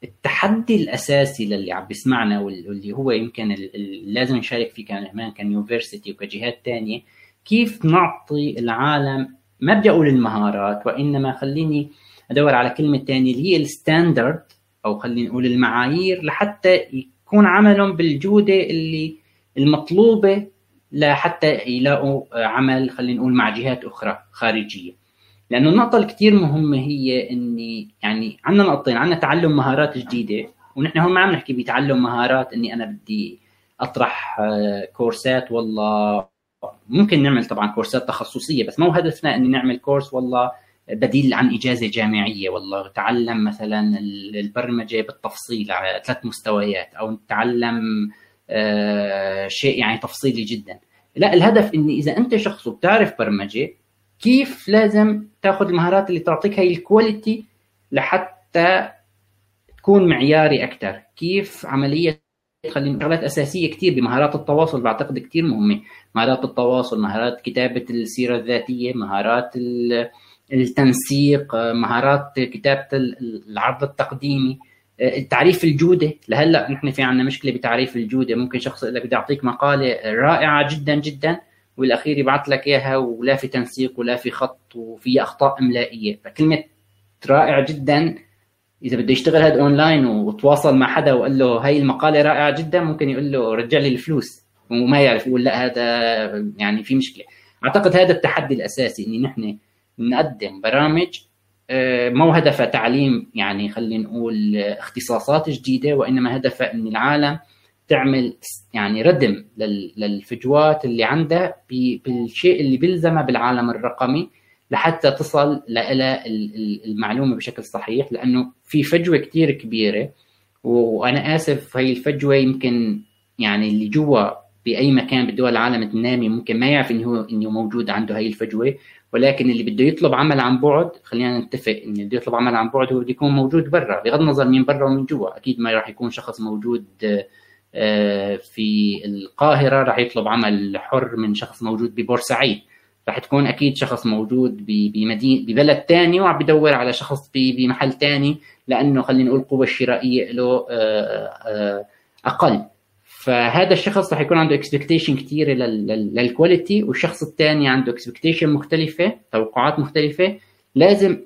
التحدي الأساسي للي عم بيسمعنا واللي هو يمكن لازم نشارك فيه كمان ك university وكجهات تانية كيف نعطي العالم ما بدي أقول المهارات وإنما خليني أدور على كلمة ثانية اللي هي ال standard أو خلينا نقول المعايير لحتى يكون عملهم بالجودة اللي المطلوبة لحتى يلاقوا عمل خلينا نقول مع جهات أخرى خارجية. لأنه النقطة الكثير مهمة هي إني يعني عندنا نقطتين عندنا تعلم مهارات جديدة ونحن هون ما عم نحكي بتعلم مهارات إني أنا بدي أطرح كورسات والله ممكن نعمل طبعا كورسات تخصصية بس مو هدفنا إني نعمل كورس والله بديل عن إجازة جامعية والله. تعلم مثلا البرمجة بالتفصيل على ثلاث مستويات أو نتعلم آه، شيء يعني تفصيلي جدا. لا الهدف إني إذا أنت شخص وبتعرف برمجة كيف لازم تأخذ المهارات اللي تعطيك هي الكواليتي لحتى تكون معياري أكثر كيف عملية خلينا شغلات أساسية كثير بمهارات التواصل بعتقد كثير مهمة. مهارات التواصل مهارات كتابة السيرة الذاتية مهارات التنسيق مهارات كتابة العرض التقديمي. تعريف الجودة. لهلأ نحن في عندنا مشكلة بتعريف الجودة. ممكن شخص يقول لك بدي أعطيك مقالة رائعة جدا جدا والأخير يبعث لك إياها ولا في تنسيق ولا في خط وفي أخطاء إملائية. فكلمة رائع جدا إذا بده يشتغل هذا أونلاين وتواصل مع حدا وقال له هاي المقالة رائعة جدا ممكن يقول له رجع لي الفلوس. وما يعرف يقول لا هذا يعني في مشكلة. أعتقد هذا التحدي الأساسي اني نحن نقدم برامج آه، مو هدفها تعليم يعني خلينا نقول اختصاصات جديدة وإنما هدفها إن العالم تعمل يعني ردم للفجوات اللي عندها بالشيء اللي بيلزمها بالعالم الرقمي. لحتى تصل إلى المعلومة بشكل صحيح لأنه في فجوة كثير كبيرة وأنا آسف هي الفجوة يمكن يعني اللي جوا بأي مكان بدول العالم النامي ممكن ما يعرف إنه إنه موجود عنده هي الفجوة ولكن اللي بده يطلب عمل عن بعد خلينا نتفق ان اللي بده يطلب عمل عن بعد هو بده يكون موجود برا بغض النظر مين برا ومين جوا. أكيد ما راح يكون شخص موجود آه، في القاهرة راح يطلب عمل حر من شخص موجود ببورسعيد. راح تكون أكيد شخص موجود بمدينه ببلد ثاني وعم بدور على شخص بمحل ثاني لأنه خلينا نقول القوه الشرائيه له آه، آه، أقل. فهذا الشخص راح يكون عنده expectation كثيره لل quality والشخص الثاني عنده expectation مختلفة توقعات مختلفة. لازم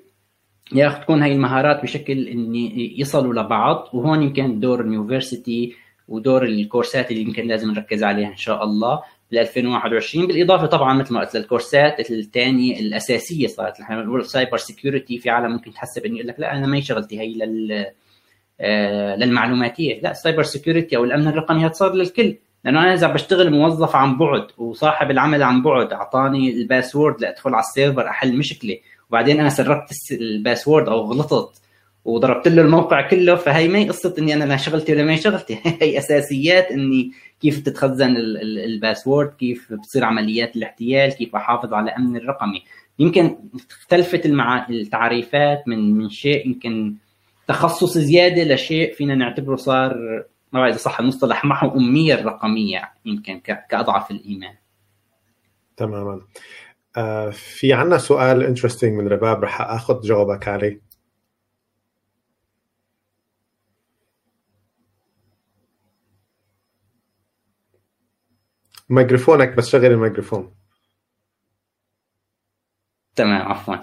ياخذ تكون هاي المهارات بشكل إن يصلوا لبعض وهون يمكن دور ال university ودور الكورسات اللي يمكن لازم نركز عليها إن شاء الله. ل 2021 بالإضافة طبعا مثل ما قلت للكورسات الثانية الأساسية صارت نحن بنقول cyber security في عالم ممكن تحسب انه يقول لك لا أنا ما شغلتي هي لل آه، للمعلوماتية. لا ال cyber security أو الأمن الرقمي صار للكل. لأنه أنا إذا بشتغل موظف عن بعد وصاحب العمل عن بعد أعطاني ال password لأدخل على ال server أحل مشكلة وبعدين أنا سربت ال password أو غلطت وضربت له الموقع كله فهي ما قصة إني أنا ما شغلتي ولا ما شغلتي هي أساسيات إني كيف تتخزن ال password كيف بتصير عمليات الاحتيال كيف أحافظ على امن الرقمي. يمكن اختلفت المع... التعريفات من من شيء يمكن تخصص زيادة لشيء فينا نعتبره صار ما بعرف إذا صح المصطلح محو أمية الرقميه يمكن كأضعف الإيمان. تماما. آه في عنا سؤال interesting من رباب رح أخذ جوابك عليه. ميكروفونك بس شغل الميكروفون. تمام عفوا.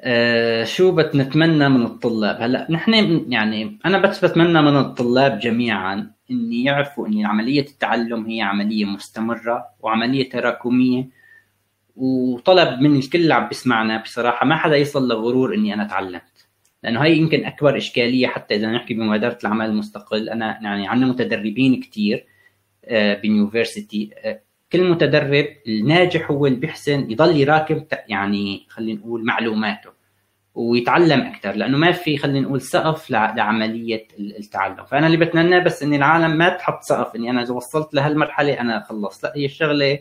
أه شو بتتمنى من الطلاب؟ هلا نحن يعني أنا بس بتمنى من الطلاب جميعا إن يعرفوا إن عملية التعلم هي عملية مستمرة وعملية تراكمية وطلب من الكل اللي عم بيسمعنا بصراحة ما حدا يصل لغرور إني أنا تعلمت. لأنه هي يمكن أكبر إشكالية حتى إذا نحكي بمبادرة العمل المستقل. أنا يعني عندنا متدربين كثير آه، بيونيفرسيتي. آه، كل متدرب الناجح هو اللي بيحسن يضل يراكم يعني خلينا نقول معلوماته ويتعلم أكثر لأنه ما في خلينا نقول سقف لعملية التعلم. فأنا اللي بتمناه بس إن العالم ما تحط سقف إني أنا إذا وصلت لهالمرحلة أنا خلصت. لا هي الشغلة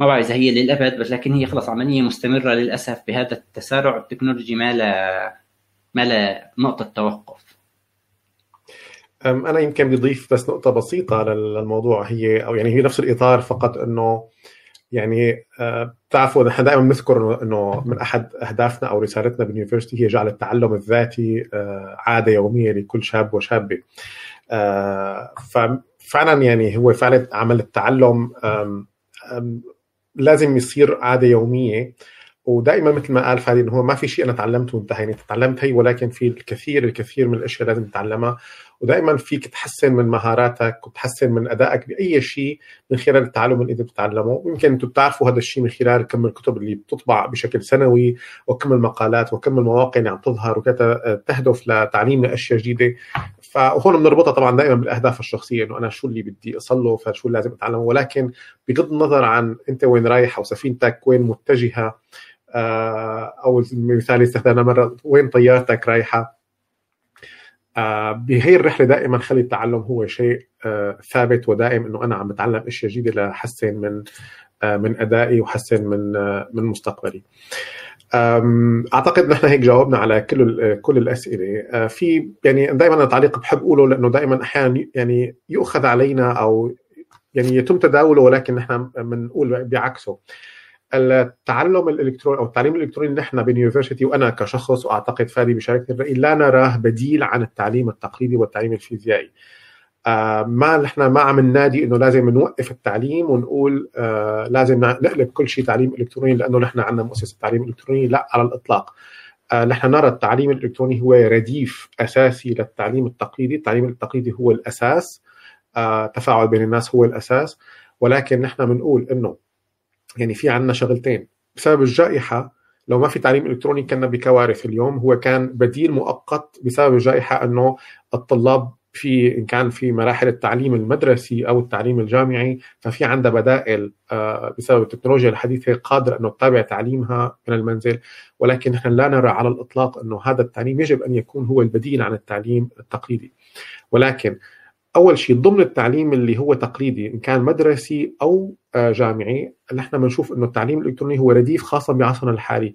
ما بعرف إذا هي للأبد بس لكن هي خلص عملية مستمرة للأسف بهذا التسارع. التكنولوجي ما لها ما لها نقطة توقف. أنا يمكن بضيف بس نقطة بسيطة للموضوع. هي أو يعني هي نفس الإطار فقط إنه يعني بتعرفوا نحن دائما بنذكر إنه من أحد أهدافنا أو رسالتنا باليونيفرستي هي جعل التعلم الذاتي عادة يوميه لكل شاب وشابة. ففعلا يعني هو فعلا عمل التعلم لازم يصير عادة يومية. ودائما مثل ما قال فادي إنه هو ما في شيء أنا تعلمته وانتهى يعني تعلمت هي ولكن في الكثير الكثير من الأشياء لازم تتعلمها ودائما فيك تحسن من مهاراتك وتحسن من أدائك بأي شيء من خلال التعلم اللي إنت بتتعلمه. ويمكن أنتم بتعرفوا هذا الشيء من خلال كم الكتب اللي بتطبع بشكل سنوي وكم المقالات وكم المواقع اللي عم تظهر وكذا تهدف لتعليمنا اشياء جديدة. فهون بنربطها طبعا دائما بالأهداف الشخصية إنه أنا شو اللي بدي أصله فشو اللي لازم أتعلمه. ولكن بغض النظر عن أنت وين رايح أو سفينتك وين متجهة آه، أو المثال اللي استخدمناه مرة وين طيارتك رايحة بهي الرحلة دائما خلي التعلم هو شيء آه، ثابت ودائم إنه أنا عم بتعلم إشياء جديدة لحسن من من أدائي وحسن من من مستقبلي. أعتقد نحن هيك جاوبنا على كل كل الأسئلة في يعني دائما تعليق بحب أقوله لأنه دائما أحيانا يعني يؤخذ علينا أو يعني يتم تداوله ولكن نحن بنقول بعكسه التعلم الإلكتروني أو التعليم الإلكتروني نحن باليونيفرستي وأنا كشخص وأعتقد فادي بشاركني الراي لا نراه بديل عن التعليم التقليدي والتعليم الفيزيائي. آه ما نحن ما عم ننادي إنه لازم نوقف التعليم ونقول آه لازم نقلب كل شيء تعليم إلكتروني لأنه نحن عندنا مؤسسة تعليم إلكتروني لا على الإطلاق. آه نحن نرى التعليم الإلكتروني هو رديف أساسي للتعليم التقليدي، التعليم التقليدي هو الأساس تفاعل بين الناس هو الأساس ولكن نحن بنقول إنه يعني في عندنا شغلتين. بسبب الجائحة لو ما في تعليم إلكتروني كنا بكوارث اليوم. هو كان بديل مؤقت بسبب الجائحة إنه الطلاب في إن كان في مراحل التعليم المدرسي أو التعليم الجامعي ففي عندها بدائل آه، بسبب التكنولوجيا الحديثة قادرة إنه تتابع تعليمها من المنزل. ولكن نحن لا نرى على الإطلاق إنه هذا التعليم يجب أن يكون هو البديل عن التعليم التقليدي. ولكن أول شيء ضمن التعليم اللي هو تقليدي إن كان مدرسي أو آه، جامعي نحن بنشوف إنه التعليم الإلكتروني هو رديف خاصه بعصرنا الحالي.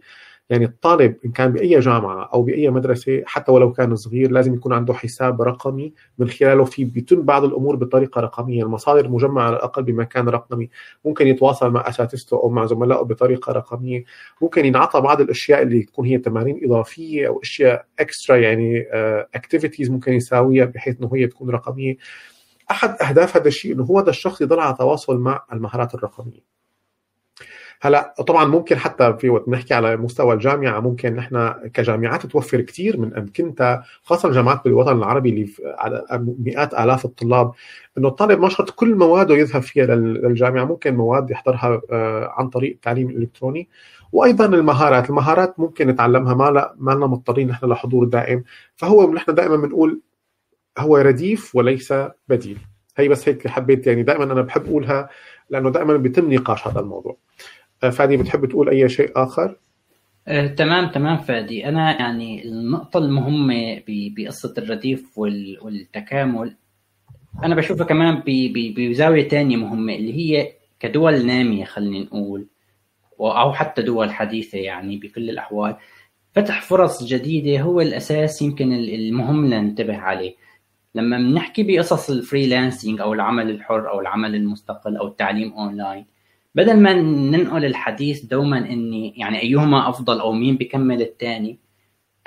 يعني الطالب إن كان بأي جامعة أو بأي مدرسة حتى ولو كان صغير لازم يكون عنده حساب رقمي من خلاله في بيتم بعض الأمور بطريقة رقمية، المصادر مجمعة على الأقل بمكان رقمي، ممكن يتواصل مع أساتذته أو مع زملائه بطريقة رقمية، ممكن ينعطى بعض الأشياء اللي تكون هي تمارين إضافية أو أشياء extra يعني activities ممكن يساويها بحيث إنه هي تكون رقمية. أحد أهداف هذا الشيء إنه هو هذا الشخص يضل على تواصل مع المهارات الرقمية. هلا طبعا ممكن حتى في وقت نحكي على مستوى الجامعة ممكن نحن كجامعات توفر كثير من أمكنتها خاصة الجامعات بالوطن العربي اللي على مئات آلاف الطلاب إنه الطالب ما شرط كل مواده يذهب فيها للجامعة ممكن مواد يحضرها آه، عن طريق التعليم الالكتروني وأيضا المهارات المهارات ممكن نتعلمها ما لا ما لنا مضطرين نحن لحضور دائم. فهو نحن دائما بنقول هو رديف وليس بديل. هي بس هيك حبيت يعني دائما أنا بحب أقولها لأنه دائما بيتم نقاش هذا الموضوع. فادي بتحب تقول أي شيء آخر؟ آه، تمام تمام فادي. أنا يعني النقطة المهمة بقصة الرديف والتكامل أنا بشوفها كمان بزاوية ثانية مهمة اللي هي كدول نامية خلينا نقول أو حتى دول حديثة يعني بكل الأحوال. فتح فرص جديدة هو الأساس يمكن المهم ننتبه عليه. لما بنحكي بقصص ال freelancing أو العمل الحر أو العمل المستقل أو التعليم اونلاين بدل ما ننقل الحديث دوما إني يعني أيهما أفضل أو مين بكمل الثاني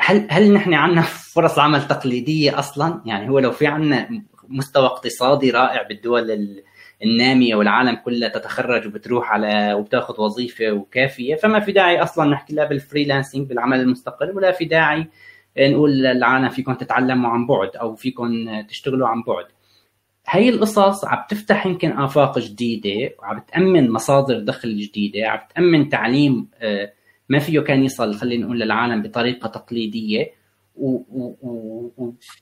هل هل نحن عندنا فرص عمل تقليدية أصلا؟ يعني هو لو في عندنا مستوى اقتصادي رائع بالدول النامية والعالم كلها تتخرج وبتروح على وبتاخذ وظيفة وكافية فما في داعي أصلا نحكي لا بالفريلانسنج بالعمل المستقل ولا في داعي نقول للعالم فيكم تتعلموا عن بعد أو فيكم تشتغلوا عن بعد. هي القصص عم تفتح يمكن آفاق جديدة وعم تأمن مصادر دخل جديدة عم تأمن تعليم آه، ما فيه كان يصل خلينا نقول للعالم بطريقة تقليدية.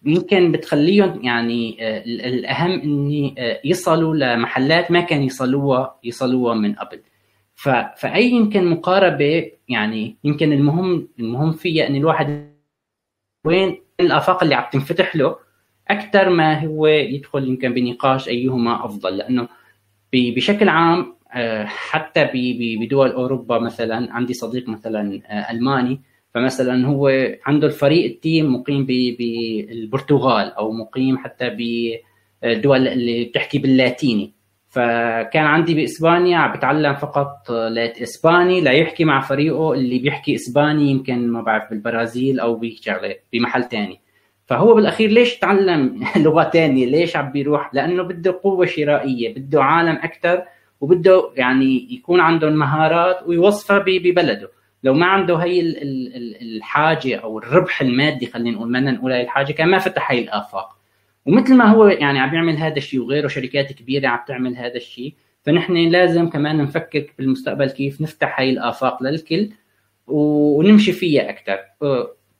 ويمكن بتخليهم يعني آه، الأهم إني آه، يصلوا لمحلات ما كان يصلوها يصلوها من قبل. فأي يمكن مقاربة يعني يمكن المهم المهم فيها إن الواحد وين الآفاق اللي عم تنفتح له أكثر ما هو يدخل يمكن بنقاش أيهما أفضل لأنه بشكل عام آه، حتى بدول أوروبا مثلا عندي صديق مثلا ألماني فمثلا هو عنده الفريق التيم مقيم بالبرتغال أو مقيم حتى بالدول اللي بتحكي باللاتيني. فكان عندي بإسبانيا عم بتعلم فقط لات إسباني ليحكي مع فريقه اللي بيحكي إسباني يمكن ما بعرف بالبرازيل أو بشغلة بمحل تاني. فهو بالأخير ليش تعلم لغة ثانية ليش عم بيروح؟ لأنه بده قوة شرائية بده عالم أكثر وبده يعني يكون عندهم مهارات ويوظفها ببلده. لو ما عنده هي الحاجة أو الربح المادي خلينا نقول ما نقول هي الحاجة كان ما فتح هي الآفاق. ومثل ما هو يعني عم بيعمل هذا الشيء وغيره شركات كبيرة عم تعمل هذا الشيء فنحن لازم كمان نفكر بالمستقبل كيف نفتح هاي الآفاق للكل ونمشي فيها أكثر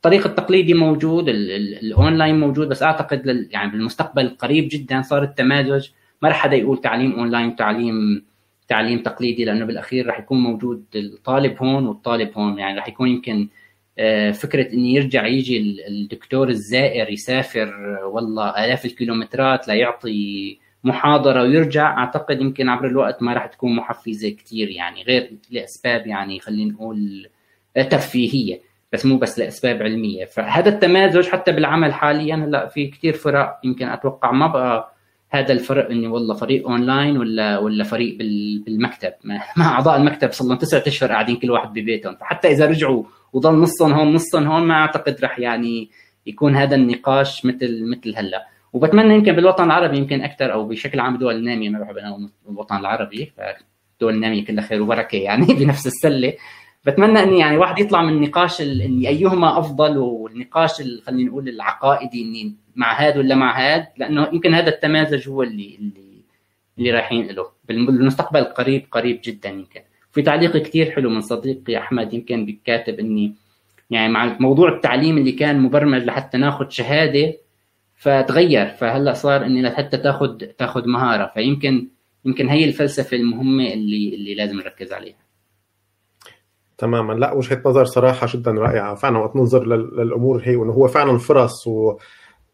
الطريق التقليدي موجود الأونلاين موجود بس أعتقد يعني بالمستقبل القريب جدا صار التمازج. ما رح حدا يقول تعليم أونلاين وتعليم تعليم تقليدي لأنه بالأخير راح يكون موجود الطالب هون والطالب هون. يعني راح يكون يمكن آه، فكرة إنه يرجع يجي الدكتور الزائر يسافر والله آلاف الكيلومترات ليعطي محاضرة ويرجع. أعتقد يمكن عبر الوقت ما راح تكون محفزة كثير يعني غير لأسباب يعني خلينا نقول ترفيهية. بس مو بس لأسباب علمية. فهذا التمازج حتى بالعمل حاليا هلا في كثير فرق يمكن أتوقع ما بقى هذا الفرق إني والله فريق أونلاين ولا ولا فريق بالمكتب. مع أعضاء المكتب صار لهم تسعة أشهر قاعدين كل واحد ببيتهم. فحتى إذا رجعوا وضل نصهم هون نصهم هون ما أعتقد رح يعني يكون هذا النقاش مثل مثل هلأ. وبتمنى يمكن بالوطن العربي يمكن أكثر أو بشكل عام دول النامية. ما بحب أنا الوطن العربي فدول النامية كلها خير وبركة يعني بنفس السلة. بتمنى إني يعني واحد يطلع من النقاش إني أيهما أفضل والنقاش خلينا نقول العقائدي إني مع هذا ولا مع هذا؟ لأنه يمكن هذا التمازج هو اللي اللي اللي رايحين له. بالمستقبل القريب قريب جدا يمكن. في تعليق كثير حلو من صديقي أحمد يمكن بكاتب إني يعني مع موضوع التعليم اللي كان مبرمج لحتى ناخذ شهادة فتغير. فهلأ صار إني لحتى تاخذ تاخذ مهارة. فيمكن يمكن هي الفلسفة المهمة اللي اللي لازم نركز عليها. تماما. لا وجهة نظر صراحة جدا رائعة. فعلا وقت ننظر للأمور هي وإنه هو فعلا فرص و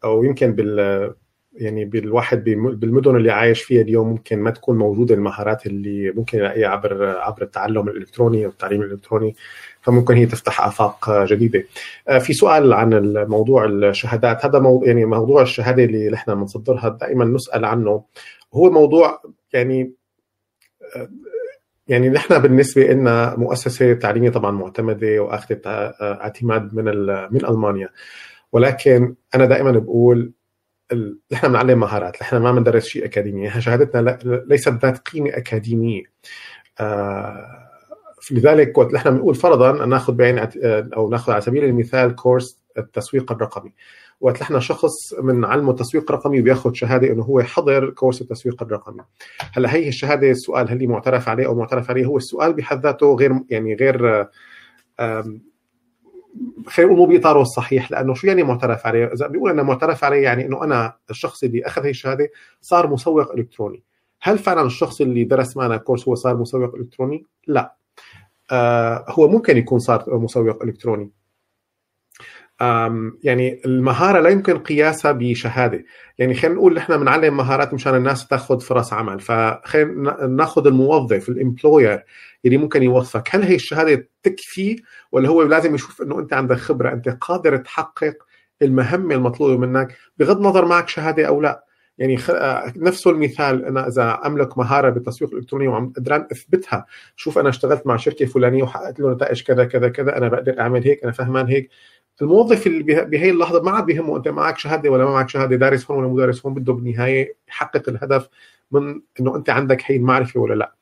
أو يمكن بال يعني بالواحد بالمدن اللي عايش فيها اليوم ممكن ما تكون موجودة المهارات اللي ممكن يلاقيها عبر عبر التعلم الإلكتروني أو التعليم الإلكتروني. فممكن هي تفتح آفاق جديدة. آه، في سؤال عن موضوع الشهادات. هذا موضوع يعني موضوع الشهادة اللي نحن بنصدرها دائما نسأل عنه. هو موضوع يعني آه، يعني نحن بالنسبة لنا مؤسسة تعليمية طبعا معتمدة واخذت اعتماد من من ألمانيا. ولكن أنا دائما بقول نحن بنعلم مهارات نحن ما بندرس شيء أكاديمي. شهادتنا ليست ذات قيمة أكاديمية. آه لذلك وقت نحن بنقول فرضا ناخذ بعين أو ناخذ على سبيل المثال كورس التسويق الرقمي. وقت نحن شخص من علمه تسويق رقمي وبياخذ شهادة إنه هو حضر كورس التسويق الرقمي هلأ هي الشهادة السؤال هل هي معترف عليه أو معترف عليه هو السؤال بحد ذاته غير يعني غير خلينا نقول مو بإطاره الصحيح لأنه شو يعني معترف عليه؟ إذا بيقول انه معترف عليه يعني إنه أنا الشخص اللي أخذ هي الشهادة صار مسوق إلكتروني. هل فعلا الشخص اللي درس معنا كورس هو صار مسوق إلكتروني؟ لا. آه هو ممكن يكون صار مسوق إلكتروني يعني المهارة لا يمكن قياسها بشهادة. يعني خلينا نقول نحن بنعلم مهارات مشان الناس تاخذ فرص عمل. فخلينا ناخذ الموظف ال employer اللي ممكن يوظفك. هل هي الشهادة تكفي ولا هو لازم يشوف إنه أنت عندك خبرة؟ أنت قادر تحقق المهمة المطلوبة منك بغض النظر معك شهادة أو لا. يعني خ... نفسه المثال أنا إذا أملك مهارة بالتسويق الإلكتروني وعم قدران أثبتها. شوف أنا اشتغلت مع شركة فلانية وحققت له نتائج كذا كذا كذا أنا بقدر أعمل هيك أنا فهمان هيك. الموظف اللي بهي اللحظة ما عاد بيهمه أنت معك شهادة ولا ما معك شهادة دارس هون ولا مو دارس هون بده بالنهاية يحقق الهدف من إنه أنت عندك هي المعرفة ولا لا.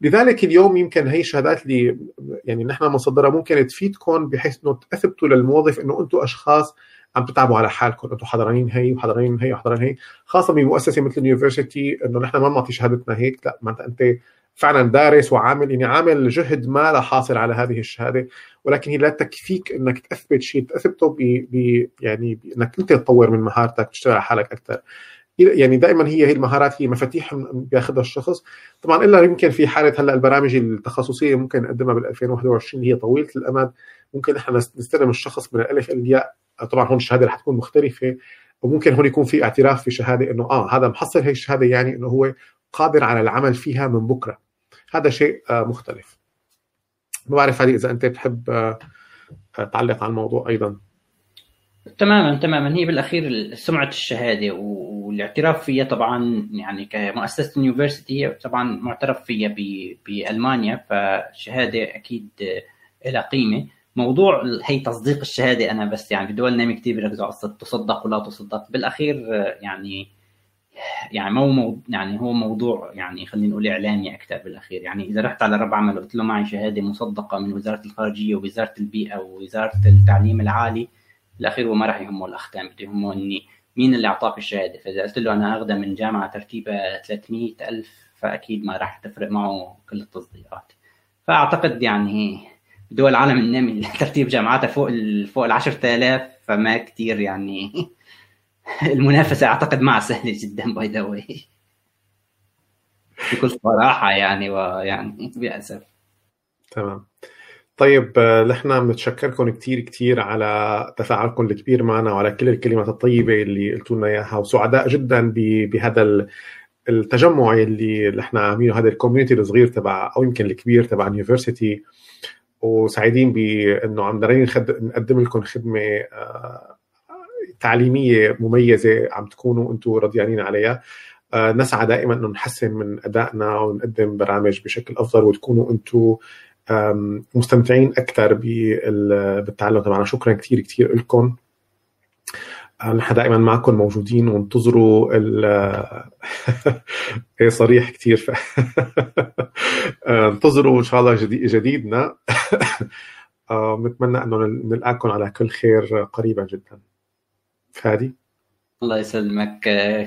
لذلك اليوم يمكن هي الشهادات اللي يعني نحن بنصدرها ممكن تفيدكم بحيث إنه تثبتوا للموظف إنه أنتم أشخاص عم تتعبوا على حالكم أنتم حضرانين هي وحضرانين هي وحضرانين هي خاصة بمؤسسة مثل اليونيفرسيتي إنه نحن ما بنعطي شهادتنا هيك لا ما أنت فعلا دارس وعامل يعني عامل جهد ما لحاصل على هذه الشهاده ولكن هي لا تكفيك إنك تثبت شيء تثبته ب يعني إنك أنت تطور من مهارتك تشتغل على حالك أكثر يعني دائما هي هي المهارات هي مفاتيح بياخذها الشخص. طبعا إلا يمكن في حالة هلأ البرامج التخصصية ممكن نقدمها بال 2021 اللي هي طويلة الأمد. ممكن نحن نستلم الشخص من الالف الياء طبعا هون الشهادة رح تكون مختلفة. وممكن هون يكون في اعتراف في شهادة إنه آه هذا محصل هي الشهادة يعني إنه هو قادر على العمل فيها من بكرة. هذا شيء آه، مختلف. ما بعرف علي إذا أنت بتحب آه، تعلق على الموضوع أيضا. تماما تماما. هي بالأخير سمعة الشهادة والاعتراف فيها طبعا يعني كمؤسسة اليونيفرسيتي طبعا معترف فيها بألمانيا فالشهادة أكيد لها قيمة. موضوع هي تصديق الشهادة أنا بس يعني بدول نامي كثير بيركزوا على تصدق ولا تصدق. بالأخير يعني يعني مو يعني هو موضوع يعني خلينا نقول إعلامي أكثر بالأخير. يعني إذا رحت على ربع عمل وقلت له معي شهادة مصدقة من وزارة الخارجية ووزارة البيئة ووزارة التعليم العالي بالأخير هو ما راح يهمه الاختام بده يهمه إني مين اللي اعطاك الشهادة. فإذا قلت له أنا اخذها من جامعة ترتيبها 300 ألف فأكيد ما راح تفرق معه كل التصديقات. فأعتقد يعني دول العالم النامي ترتيب جامعاتها فوق فوق ال 10000 فما كثير يعني المنافسة أعتقد معها سهلة جدا by the way بكل صراحة يعني ويعني باسف تمام. طيب نحن بنتشكركم كثير كثير على تفاعلكم الكبير معنا وعلى كل الكلمات الطيبة اللي قلتوا لنا إياها وسعداء جدا بهذا التجمع اللي نحن عاملينه هذا ال community الصغير تبع أو يمكن الكبير تبع ال university. وسعيدين بأنه عم نقدم لكم خدمة آه، تعليمية مميزة عم تكونوا أنتم رضيانين عليها. آه، نسعى دائما إنه نحسن من أدائنا ونقدم برامج بشكل أفضل وتكونوا أنتم مستمتعين أكثر بالتعلم تبعنا شكرا كثير كثير لكم آه، نحن دائما معكم موجودين وانتظروا ال إيه صريح كثير ف... آه، انتظروا إن شاء الله جديد جديدنا. بنتمنى إنه نلقاكم على كل خير قريبا جدا. فادي الله يسلمك.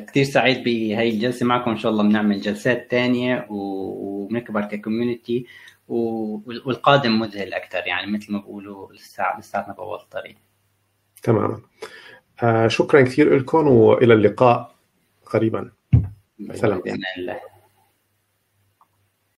كثير سعيد بهي الجلسة معكم. إن شاء الله بنعمل جلسات ثانية وبنكبر ككوميونتي والقادم مذهل أكثر يعني مثل ما بقولوا لسه لساتنا بأول الطريق تماما. آه شكرا كثير لكم وإلى اللقاء قريبا. سلام. باذن الله.